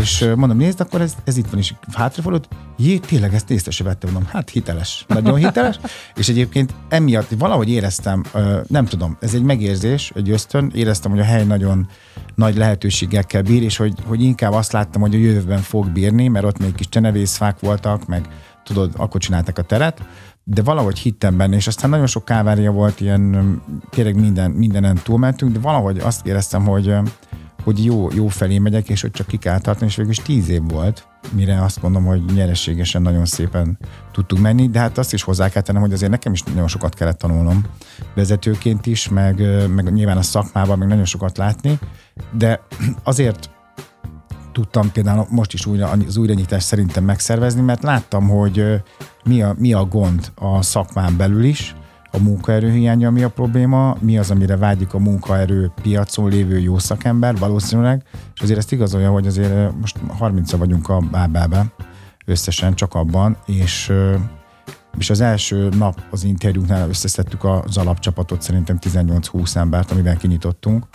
[SPEAKER 7] és mondom, nézd, akkor ez, ez itt van, és hátrafordult, jé, tényleg ezt észre se vettem, mondom, hát hiteles, nagyon hiteles, és egyébként emiatt valahogy éreztem, nem tudom, ez egy megérzés, egy ösztön, éreztem, hogy a hely nagyon nagy lehetőségekkel bír, és hogy, hogy inkább azt láttam, hogy a jövőben fog bírni, mert ott még kis csenevészfák voltak, meg tudod, akkor csináltak a teret, de valahogy hittem benne, és aztán nagyon sok kávária volt, ilyen tényleg minden, mindenen túlmentünk, de valahogy azt éreztem, hogy, hogy jó, jó felé megyek, és hogy csak ki kell tartani, és végül is tíz év volt, mire azt mondom, hogy nyereségesen nagyon szépen tudtunk menni, de hát azt is hozzá kell tennem, hogy azért nekem is nagyon sokat kellett tanulnom vezetőként is, meg, meg nyilván a szakmában meg nagyon sokat látni, de azért tudtam például most is újra, az újranyitást szerintem megszervezni, mert láttam, hogy mi a, mi a gond a szakmán belül is, a munkaerő hiánya mi a probléma, mi az, amire vágyik a munkaerő piacon lévő jó szakember valószínűleg, és azért ezt igazolja, hogy azért ö, most 30 vagyunk a Bábelben, összesen csak abban, és ö, és az első nap az interjúknál összeszedtük az alapcsapatot, szerintem 18-20 embert, amivel kinyitottunk.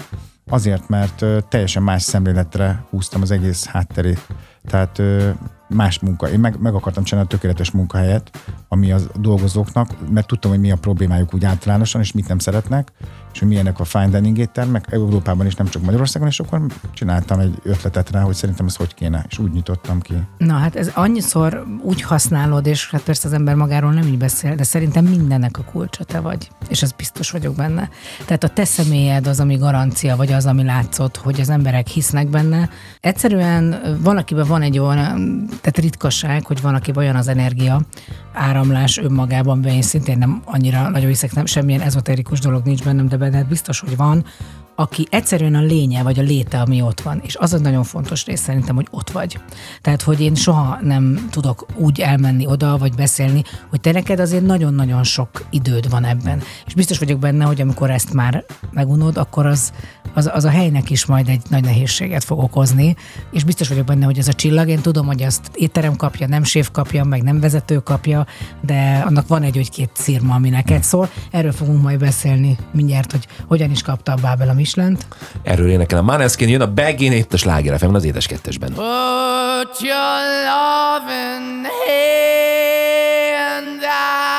[SPEAKER 7] Azért, mert ö, teljesen más szemléletre húztam az egész hátterét. Tehát más munka. Én meg, meg akartam csinálni a tökéletes munkahelyet, ami az dolgozóknak, mert tudtam, hogy mi a problémájuk úgy általánosan, és mit nem szeretnek, és hogy milyenek a fine dining éttermek Európában is, nem csak Magyarországon, és akkor csináltam egy ötletet rá, hogy szerintem ez hogy kéne, és úgy nyitottam ki.
[SPEAKER 2] Na hát ez annyiszor úgy használod, és hát persze az ember magáról nem így beszél, de szerintem mindennek a kulcsa te vagy, és ez biztos vagyok benne. Tehát a te személyed az, ami garancia, vagy az, ami látszott, hogy az emberek hisznek benne. Egyszerűen van, akiben van egy olyan, tehát ritkaság, hogy van, aki olyan az energia, áramlás önmagában, de én szintén nem annyira nagyon hiszek, nem semmilyen ezoterikus dolog nincs bennem, de benned biztos, hogy van, aki egyszerűen a lénye, vagy a léte, ami ott van. És az a nagyon fontos rész szerintem, hogy ott vagy. Tehát, hogy én soha nem tudok úgy elmenni oda, vagy beszélni, hogy te neked azért nagyon-nagyon sok időd van ebben. És biztos vagyok benne, hogy amikor ezt már megunod, akkor az, az, az a helynek is majd egy nagy nehézséget fog okozni, és biztos vagyok benne, hogy ez a csillag, én tudom, hogy azt étterem kapja, nem séf kapja, meg nem vezető kapja, de annak van egy, hogy két szírma, ami neked szól. Erről fogunk majd beszélni mindjárt, hogy hogyan is kapta a Bábel a Michelin-t.
[SPEAKER 1] Erről énekel a Maneskin, jön a Begin itt a Sláger FM, az édes kettesben.
[SPEAKER 9] Put your loving hand out,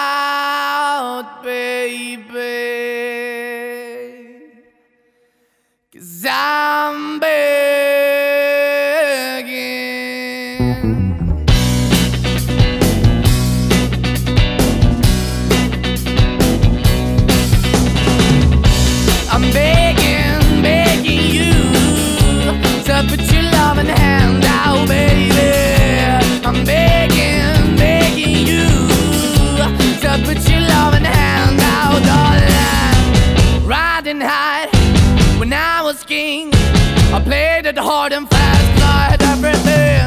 [SPEAKER 9] hard and fast, I had everything.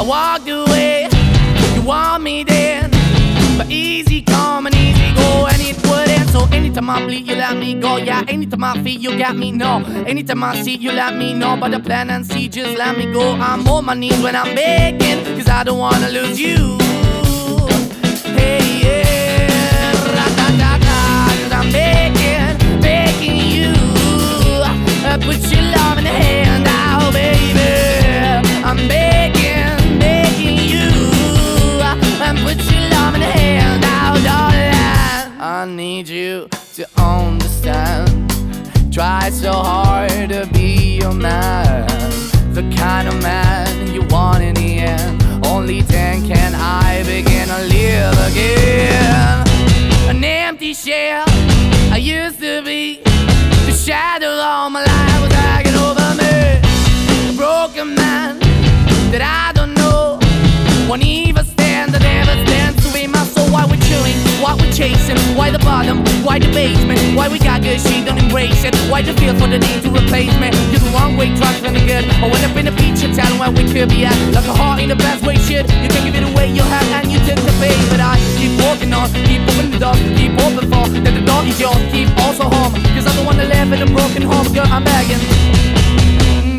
[SPEAKER 9] I walked away, you want me then, but easy come and easy go, and it wouldn't. So anytime I bleed, you let me go. Yeah, anytime I feel, you got me. No, anytime I see, you let me know. But the plan and see, just let me go. I'm on my knees when I'm begging, cause I don't wanna lose you. Hey, yeah, ra-da-da-da, cause I'm begging, begging So uh, put your love in the hand. I'm begging, begging you. And put your hand out, darling. I need you to understand. Try so hard to be your man. The kind of man you want in the end. Only then can I begin to live again. An empty shell I used to be. The shadow all my life was dragging over me. A broken man that I don't know. Won't even stand, I never stand to be my soul. Why we're chilling, why we're chasing, why the bottom, why the basement, why we got good, she don't embrace it. Why the feel for the need to replace me? You're the wrong way, trying to the good. I went up in the feature, telling where we could be at. Like a heart in the best way, shit. You can give it away, you have, and you took the bait. But I keep walking on, keep opening the door, keep open for that the door is yours, keep also home. Cause I'm the one that live in a broken home, girl, I'm begging.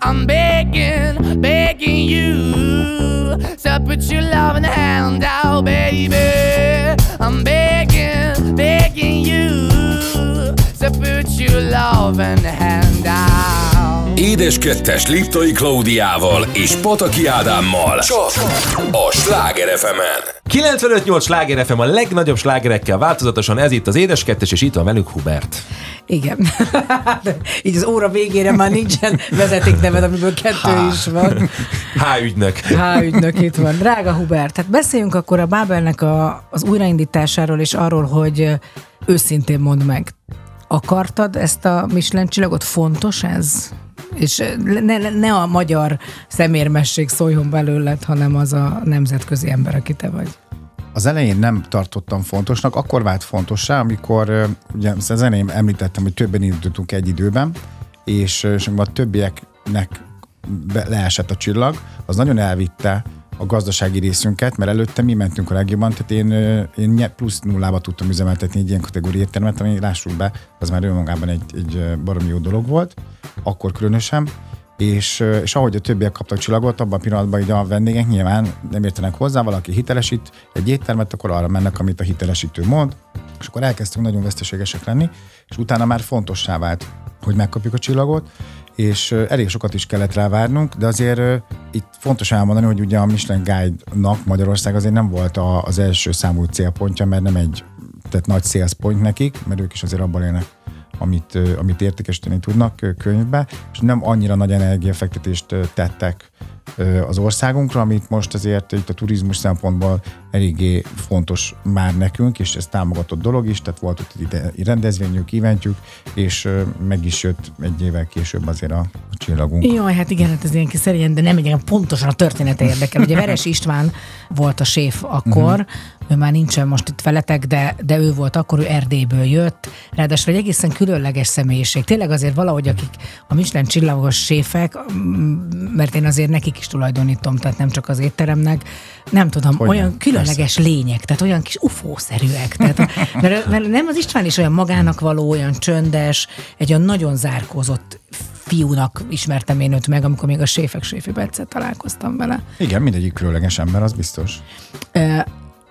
[SPEAKER 9] I'm begging, begging you. So put your loving hand out, baby. I'm begging, begging you. So put your loving hand out.
[SPEAKER 4] Édes kettes Liptai Klaudiával és Pataki Ádámmal. Csak a Sláger fm
[SPEAKER 1] 95-8 sláger FM a legnagyobb slágerekkel változatosan, ez itt az Édes Kettes, és itt van velük Hubert.
[SPEAKER 2] Igen. Így az óra végére már nincsen vezetékneved, amiből kettő is van.
[SPEAKER 1] H ügynök.
[SPEAKER 2] H ügynök itt van. Drága Hubert, tehát beszéljünk akkor a Bábelnek a, az újraindításáról, és arról, hogy őszintén mondd meg, akartad ezt a Michelin csillagot? Fontos ez? És ne, ne, a magyar szemérmesség szóljon belőled, hanem az a nemzetközi ember, aki te vagy.
[SPEAKER 7] Az elején nem tartottam fontosnak, akkor vált fontossá, amikor ugye az elején említettem, hogy többen indultunk egy időben, és, és a többieknek be, leesett a csillag, az nagyon elvitte a gazdasági részünket, mert előtte mi mentünk a legjobban, tehát én, én plusz nullába tudtam üzemeltetni egy ilyen kategóriai éttermet, ami lássuk be, az már önmagában egy, egy baromi jó dolog volt, akkor különösen, és, és ahogy a többiek kaptak csillagot, abban a pillanatban így a vendégek nyilván nem értenek hozzá, valaki hitelesít egy éttermet, akkor arra mennek, amit a hitelesítő mond, és akkor elkezdtünk nagyon veszteségesek lenni, és utána már fontossá vált, hogy megkapjuk a csillagot, és elég sokat is kellett rá de azért itt fontos elmondani, hogy ugye a Michelin Guide-nak Magyarország azért nem volt a, az első számú célpontja, mert nem egy tehát nagy sales point nekik, mert ők is azért abban élnek, amit, amit értékesíteni tudnak könyvbe, és nem annyira nagy energiafektetést tettek az országunkra, amit most azért itt a turizmus szempontból eléggé fontos már nekünk, és ez támogatott dolog is, tehát volt ott egy rendezvényük, eventjük, és meg is jött egy évvel később azért a, a csillagunk.
[SPEAKER 2] Jaj, hát igen, hát ez ilyen kis szerint, de nem igen, pontosan a története érdekel. Ugye Veres István volt a séf akkor, ő már nincsen most itt veletek, de, de ő volt akkor, ő Erdélyből jött, ráadásul egy egészen különleges személyiség. Tényleg azért valahogy, akik a Michelin csillagos séfek, mert én azért nekik is tulajdonítom, tehát nem csak az étteremnek, nem tudom,
[SPEAKER 7] Hogy
[SPEAKER 2] olyan különleges lények, tehát olyan kis ufószerűek. Tehát, mert, mert nem az István is olyan magának való, olyan csöndes, egy olyan nagyon zárkózott fiúnak ismertem én őt meg, amikor még a séfek egyszer találkoztam vele.
[SPEAKER 7] Igen, mindegyik különleges ember, az biztos.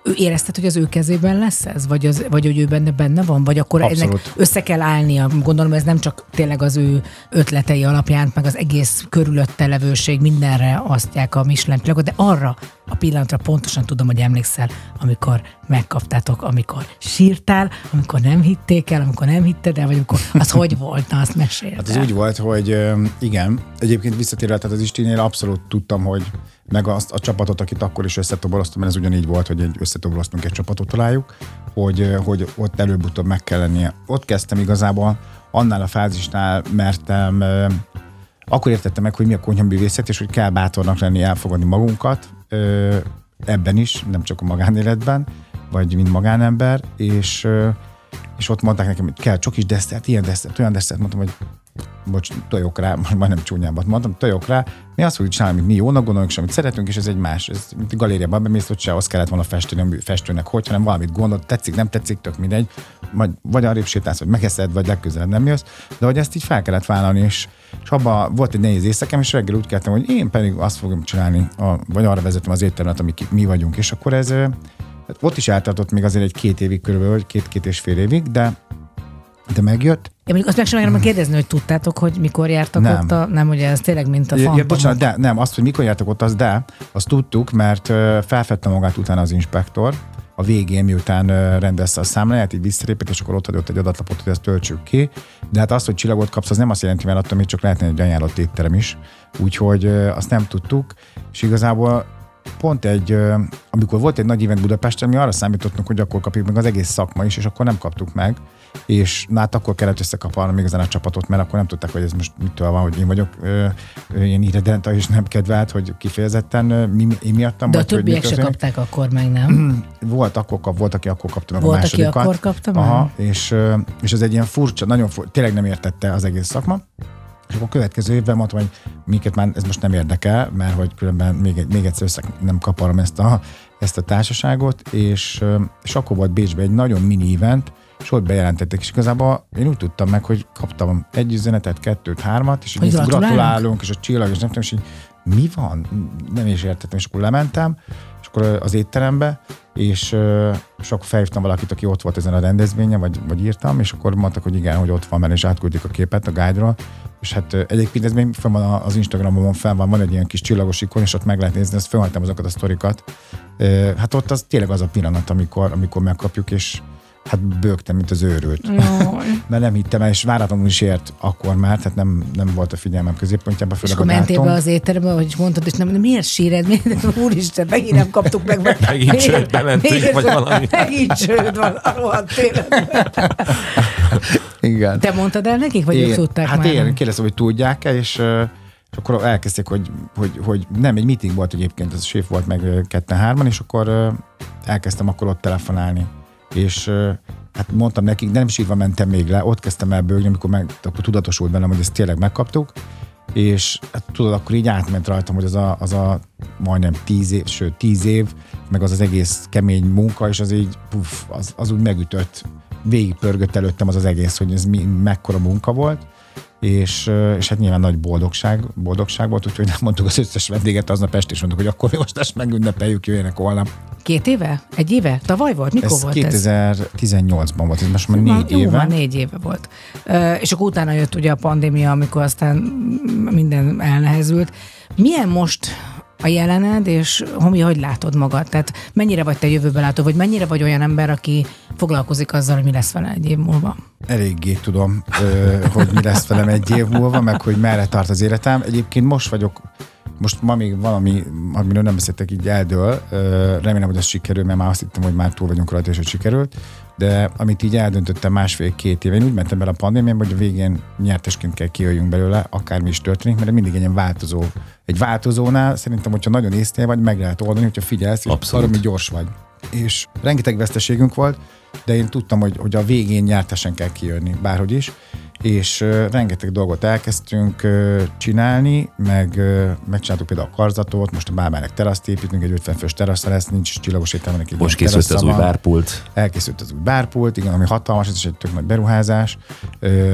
[SPEAKER 2] Ő érezted, hogy az ő kezében lesz ez? Vagy, az, vagy hogy ő benne benne van? Vagy akkor ennek
[SPEAKER 7] Abszolút.
[SPEAKER 2] össze kell állnia? Gondolom ez nem csak tényleg az ő ötletei alapján, meg az egész körülötte levőség mindenre asztják a Michelin csillagot, de arra a pillanatra pontosan tudom, hogy emlékszel, amikor megkaptátok, amikor sírtál, amikor nem hitték el, amikor nem hitted el, vagy amikor az hogy volt, na azt meséld
[SPEAKER 7] Hát az úgy volt, hogy igen, egyébként visszatérve, tehát az Istinél abszolút tudtam, hogy meg azt a csapatot, akit akkor is összetoboroztam, mert ez ugyanígy volt, hogy egy összetoboroztunk egy csapatot találjuk, hogy, hogy ott előbb-utóbb meg kell lennie. Ott kezdtem igazából annál a fázisnál mertem, akkor értettem meg, hogy mi a konyhaművészet, és hogy kell bátornak lenni, elfogadni magunkat, ebben is, nem csak a magánéletben, vagy mint magánember, és, és ott mondták nekem, hogy kell csokis desztert, ilyen desztert, olyan desztert, mondtam, hogy bocs, tojok rá, most majdnem csúnyábbat mondtam, tojok rá, mi azt fogjuk csinálni, amit mi jónak gondolunk, és amit szeretünk, és ez egy más. Ez mint a galériában bemész, hogy se azt kellett volna festeni a festőnek, hogy, hanem valamit gondol, tetszik, nem tetszik, tök mindegy, majd, vagy arrébb sétálsz, vagy megeszed, vagy legközelebb nem jössz, de hogy ezt így fel kellett vállalni, és, és abban volt egy nehéz éjszakem, és reggel úgy kellettem, hogy én pedig azt fogom csinálni, a, vagy arra vezetem az éttermet, ami ki- mi vagyunk, és akkor ez ö, hát ott is eltartott még azért egy két évig körülbelül, vagy két-két és fél évig, de de megjött,
[SPEAKER 2] Én mondjuk azt meg sem akarom kérdezni, hogy tudtátok, hogy mikor jártak
[SPEAKER 7] Nem.
[SPEAKER 2] ott a... Nem, ugye ez tényleg mint a
[SPEAKER 7] Ja, ja, bocsánat, de nem, azt, hogy mikor jártak ott, az de, azt tudtuk, mert felfedte magát utána az inspektor, a végén, miután rendezte a számláját, így visszalépett, és akkor ott hagyott egy adatlapot, hogy ezt töltsük ki. De hát az, hogy csillagot kapsz, az nem azt jelenti, mert attól még csak lehetne egy ajánlott étterem is. Úgyhogy azt nem tudtuk, és igazából pont egy, amikor volt egy nagy event Budapesten, mi arra számítottunk, hogy akkor kapjuk meg az egész szakma is, és akkor nem kaptuk meg. És na, hát akkor kellett összekapalnom igazán a csapatot, mert akkor nem tudták, hogy ez most mitől van, hogy én vagyok ilyen irredenta és nem kedvelt, hogy kifejezetten mi, én miattam.
[SPEAKER 2] De a
[SPEAKER 7] vagy, hogy
[SPEAKER 2] többiek se kapták akkor meg, nem?
[SPEAKER 7] Volt, akkor kap, volt, aki akkor kapta meg
[SPEAKER 2] Volt,
[SPEAKER 7] a
[SPEAKER 2] aki
[SPEAKER 7] másodikat.
[SPEAKER 2] akkor kapta meg?
[SPEAKER 7] Aha, és, és ez egy ilyen furcsa, nagyon furcsa, tényleg nem értette az egész szakma. És akkor a következő évben mondtam, hogy minket már ez most nem érdekel, mert hogy különben még, még egyszer össze nem kaparom ezt a, ezt a társaságot, és, és akkor volt Bécsben egy nagyon mini event, és ott bejelentették, és igazából én úgy tudtam meg, hogy kaptam egy üzenetet, kettőt, hármat, és így
[SPEAKER 2] gratulálunk?
[SPEAKER 7] és a csillag, és nem tudom, és így mi van? Nem is értettem, és akkor lementem, akkor az étterembe, és, és akkor felhívtam valakit, aki ott volt ezen a rendezvényen, vagy, vagy írtam, és akkor mondtak, hogy igen, hogy ott van, mert és átküldik a képet a guide és hát egyébként ez még fenn van az Instagramon, fel van, van egy ilyen kis csillagos ikon, és ott meg lehet nézni, ezt felhagytam azokat a sztorikat. Hát ott az tényleg az a pillanat, amikor, amikor megkapjuk, és hát bőgtem, mint az őrült. Mert nem hittem el, és váratlanul is ért akkor már, tehát nem, nem volt a figyelmem középpontjában,
[SPEAKER 2] És akkor
[SPEAKER 7] a
[SPEAKER 2] mentél be az étterembe, hogy mondtad, és nem, miért síred? Miért, úristen, megint nem kaptuk meg. Vagy,
[SPEAKER 1] Megint
[SPEAKER 2] miért-
[SPEAKER 1] csődbe mentünk,
[SPEAKER 2] miért-
[SPEAKER 1] vagy valami.
[SPEAKER 2] Megint csőd van a rohadt életben.
[SPEAKER 7] Igen.
[SPEAKER 2] Te mondtad el nekik, vagy ők tudták
[SPEAKER 7] hát
[SPEAKER 2] már?
[SPEAKER 7] én kérdeztem, hogy tudják-e, és, és akkor elkezdték, hogy, hogy, hogy nem, egy meeting volt egyébként, az a séf volt meg ketten-hárman, és akkor elkezdtem akkor ott telefonálni. És hát mondtam nekik, nem sírva mentem még le, ott kezdtem el bőgni, amikor meg, akkor tudatosult bennem, hogy ezt tényleg megkaptuk, és hát tudod, akkor így átment rajtam, hogy az a, az a majdnem tíz év, sőt tíz év, meg az az egész kemény munka, és az így, puf, az, az úgy megütött, végigpörgött előttem az az egész, hogy ez mi, mekkora munka volt, és, és hát nyilván nagy boldogság, boldogság volt, úgyhogy nem mondtuk az összes vendéget aznap este, és mondtuk, hogy akkor most ezt megünnepeljük, jöjjenek holnap.
[SPEAKER 2] Két éve? Egy éve? Tavaly volt? Mikor
[SPEAKER 7] Ez
[SPEAKER 2] volt ez?
[SPEAKER 7] 2018-ban volt, ez most már négy
[SPEAKER 2] jó,
[SPEAKER 7] éve.
[SPEAKER 2] Már négy éve volt. És akkor utána jött ugye a pandémia, amikor aztán minden elnehezült. Milyen most a jelened, és Homi, hogy látod magad? Tehát mennyire vagy te jövőben látó, vagy mennyire vagy olyan ember, aki foglalkozik azzal, hogy mi lesz vele egy év múlva?
[SPEAKER 7] Eléggé tudom, hogy mi lesz velem egy év múlva, meg hogy merre tart az életem. Egyébként most vagyok, most ma még valami, amiről nem beszéltek, így eldől. Remélem, hogy ez sikerül, mert már azt hittem, hogy már túl vagyunk rajta, és hogy sikerült. De amit így eldöntöttem másfél-két éve, én úgy mentem bele a pandémiába, hogy a végén nyertesként kell kijöjjünk belőle, akármi is történik, mert mindig egy ilyen változó. Egy változónál szerintem, hogyha nagyon észnél vagy, meg lehet oldani, hogyha figyelsz, és valami gyors vagy. És rengeteg veszteségünk volt, de én tudtam, hogy, hogy a végén nyertesen kell kijönni, bárhogy is, és rengeteg dolgot elkezdtünk csinálni, meg megcsináltuk például a karzatot, most a bábának teraszt építünk, egy 50 fős terasza lesz, nincs csillagos étteremnek egy
[SPEAKER 1] Most készült az új bárpult.
[SPEAKER 7] Elkészült az új bárpult, igen, ami hatalmas, ez is egy tök nagy beruházás,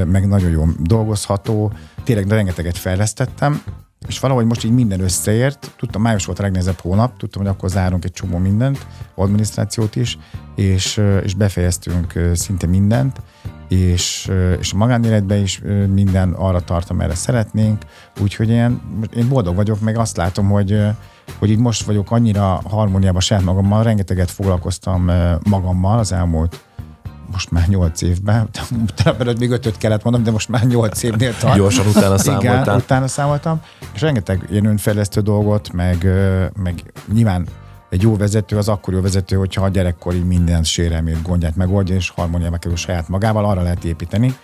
[SPEAKER 7] meg nagyon jól dolgozható. Tényleg rengeteget fejlesztettem, és valahogy most így minden összeért. Tudtam, május volt a legnehezebb hónap, tudtam, hogy akkor zárunk egy csomó mindent, adminisztrációt is, és, és befejeztünk szinte mindent, és, és a magánéletben is minden arra tart, amerre szeretnénk, úgyhogy én, én boldog vagyok, meg azt látom, hogy hogy így most vagyok annyira harmóniában saját magammal, rengeteget foglalkoztam magammal az elmúlt most már nyolc évben, talán belőle még ötöt kellett mondanom, de most már nyolc évnél tart.
[SPEAKER 5] Gyorsan utána
[SPEAKER 7] Igen,
[SPEAKER 5] számoltál.
[SPEAKER 7] utána számoltam, és rengeteg ilyen önfejlesztő dolgot, meg, meg nyilván egy jó vezető az akkor jó vezető, hogyha a gyerekkori minden sérelmét, gondját megoldja, és harmóniába kerül saját magával, arra lehet építeni.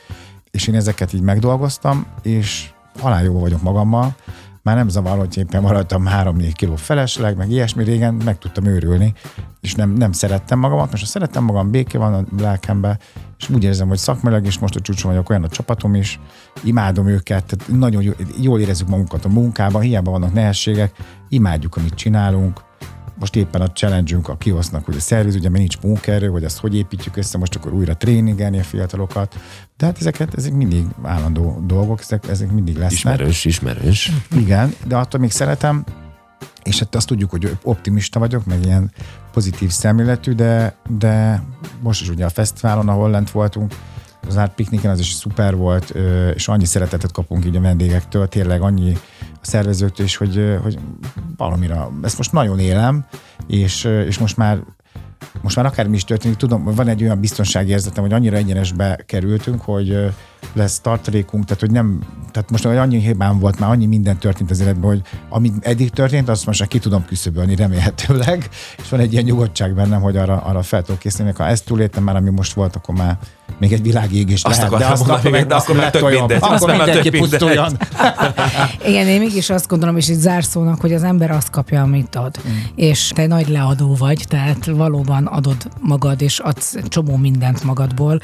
[SPEAKER 7] És én ezeket így megdolgoztam, és halál jó vagyok magammal, már nem zavar, hogy éppen maradtam 3-4 kiló felesleg, meg ilyesmi régen meg tudtam őrülni, és nem, nem szerettem magamat, most ha szerettem magam, béke van a lelkemben, és úgy érzem, hogy szakmailag is most a csúcson vagyok, olyan a csapatom is, imádom őket, tehát nagyon jó, jól érezzük magunkat a munkában, hiába vannak nehézségek, imádjuk, amit csinálunk, most éppen a challenge a kiosznak, hogy a szerviz, ugye mert nincs munkaerő, hogy ezt hogy építjük össze, most akkor újra tréningelni a fiatalokat. De hát ezeket, ezek mindig állandó dolgok, ezek, ezek mindig lesznek.
[SPEAKER 5] Ismerős, ismerős.
[SPEAKER 7] Igen, de attól még szeretem, és hát azt tudjuk, hogy optimista vagyok, meg ilyen pozitív szemléletű, de, de most is ugye a fesztiválon, ahol lent voltunk, az árt pikniken az is szuper volt, és annyi szeretetet kapunk így a vendégektől, tényleg annyi a szervezőktől is, hogy, hogy valamire, ezt most nagyon élem, és, és most már most már akármi is történik, tudom, van egy olyan biztonsági érzetem, hogy annyira egyenesbe kerültünk, hogy lesz tartalékunk, tehát hogy nem, tehát most annyi hibám volt, már annyi minden történt az életben, hogy ami eddig történt, azt most már ki tudom küszöbölni remélhetőleg, és van egy ilyen nyugodtság bennem, hogy arra, arra fel tudok készülni, ha ezt túléltem már, ami most volt, akkor már még egy világégés
[SPEAKER 5] Azt
[SPEAKER 7] lehet, de azt
[SPEAKER 5] mondani,
[SPEAKER 7] akkor,
[SPEAKER 5] de akkor már tök mindegy, azt
[SPEAKER 7] Akkor mindenki pusztuljon.
[SPEAKER 2] Igen, én mégis azt gondolom, és itt zárszónak, hogy az ember azt kapja, amit ad. Mm. És te nagy leadó vagy, tehát valóban adod magad, és adsz csomó mindent magadból.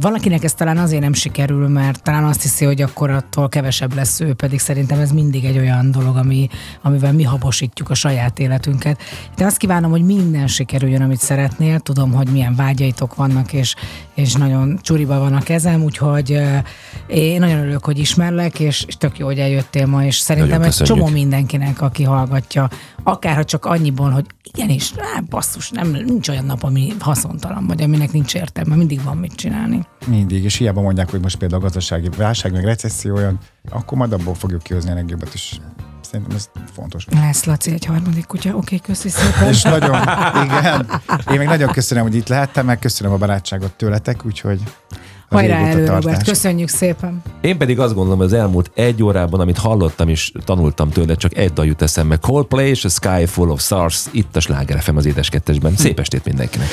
[SPEAKER 2] Valakinek ez talán azért nem sikerül, mert talán azt hiszi, hogy akkor attól kevesebb lesz ő, pedig szerintem ez mindig egy olyan dolog, ami, amivel mi habosítjuk a saját életünket. De azt kívánom, hogy minden sikerüljön, amit szeretnél. Tudom, hogy milyen vágyaitok vannak, és, és nagyon csuriba van a kezem, úgyhogy én nagyon örülök, hogy ismerlek, és, és tök jó, hogy eljöttél ma, és szerintem egy csomó mindenkinek, aki hallgatja, akárha csak annyiból, hogy igenis, á, basszus, nem, nincs olyan nap, ami haszontalan, vagy aminek nincs értelme, mindig van mit csinálni.
[SPEAKER 7] Mindig, és hiába mondják, hogy most például a gazdasági válság, meg recesszió olyan, akkor majd abból fogjuk kihozni a legjobbat is. Szerintem ez fontos.
[SPEAKER 2] Lesz, Laci, egy harmadik kutya. Oké, köszi szépen.
[SPEAKER 7] És nagyon, igen. Én még nagyon köszönöm, hogy itt lehettem, meg köszönöm a barátságot tőletek, úgyhogy
[SPEAKER 2] Hajrá elő, Robert. Köszönjük szépen.
[SPEAKER 5] Én pedig azt gondolom, hogy az elmúlt egy órában, amit hallottam és tanultam tőle, csak egy dal jut eszembe. Coldplay és a Sky Full of Stars, itt a Sláger FM az édes kettesben. Szép estét mindenkinek!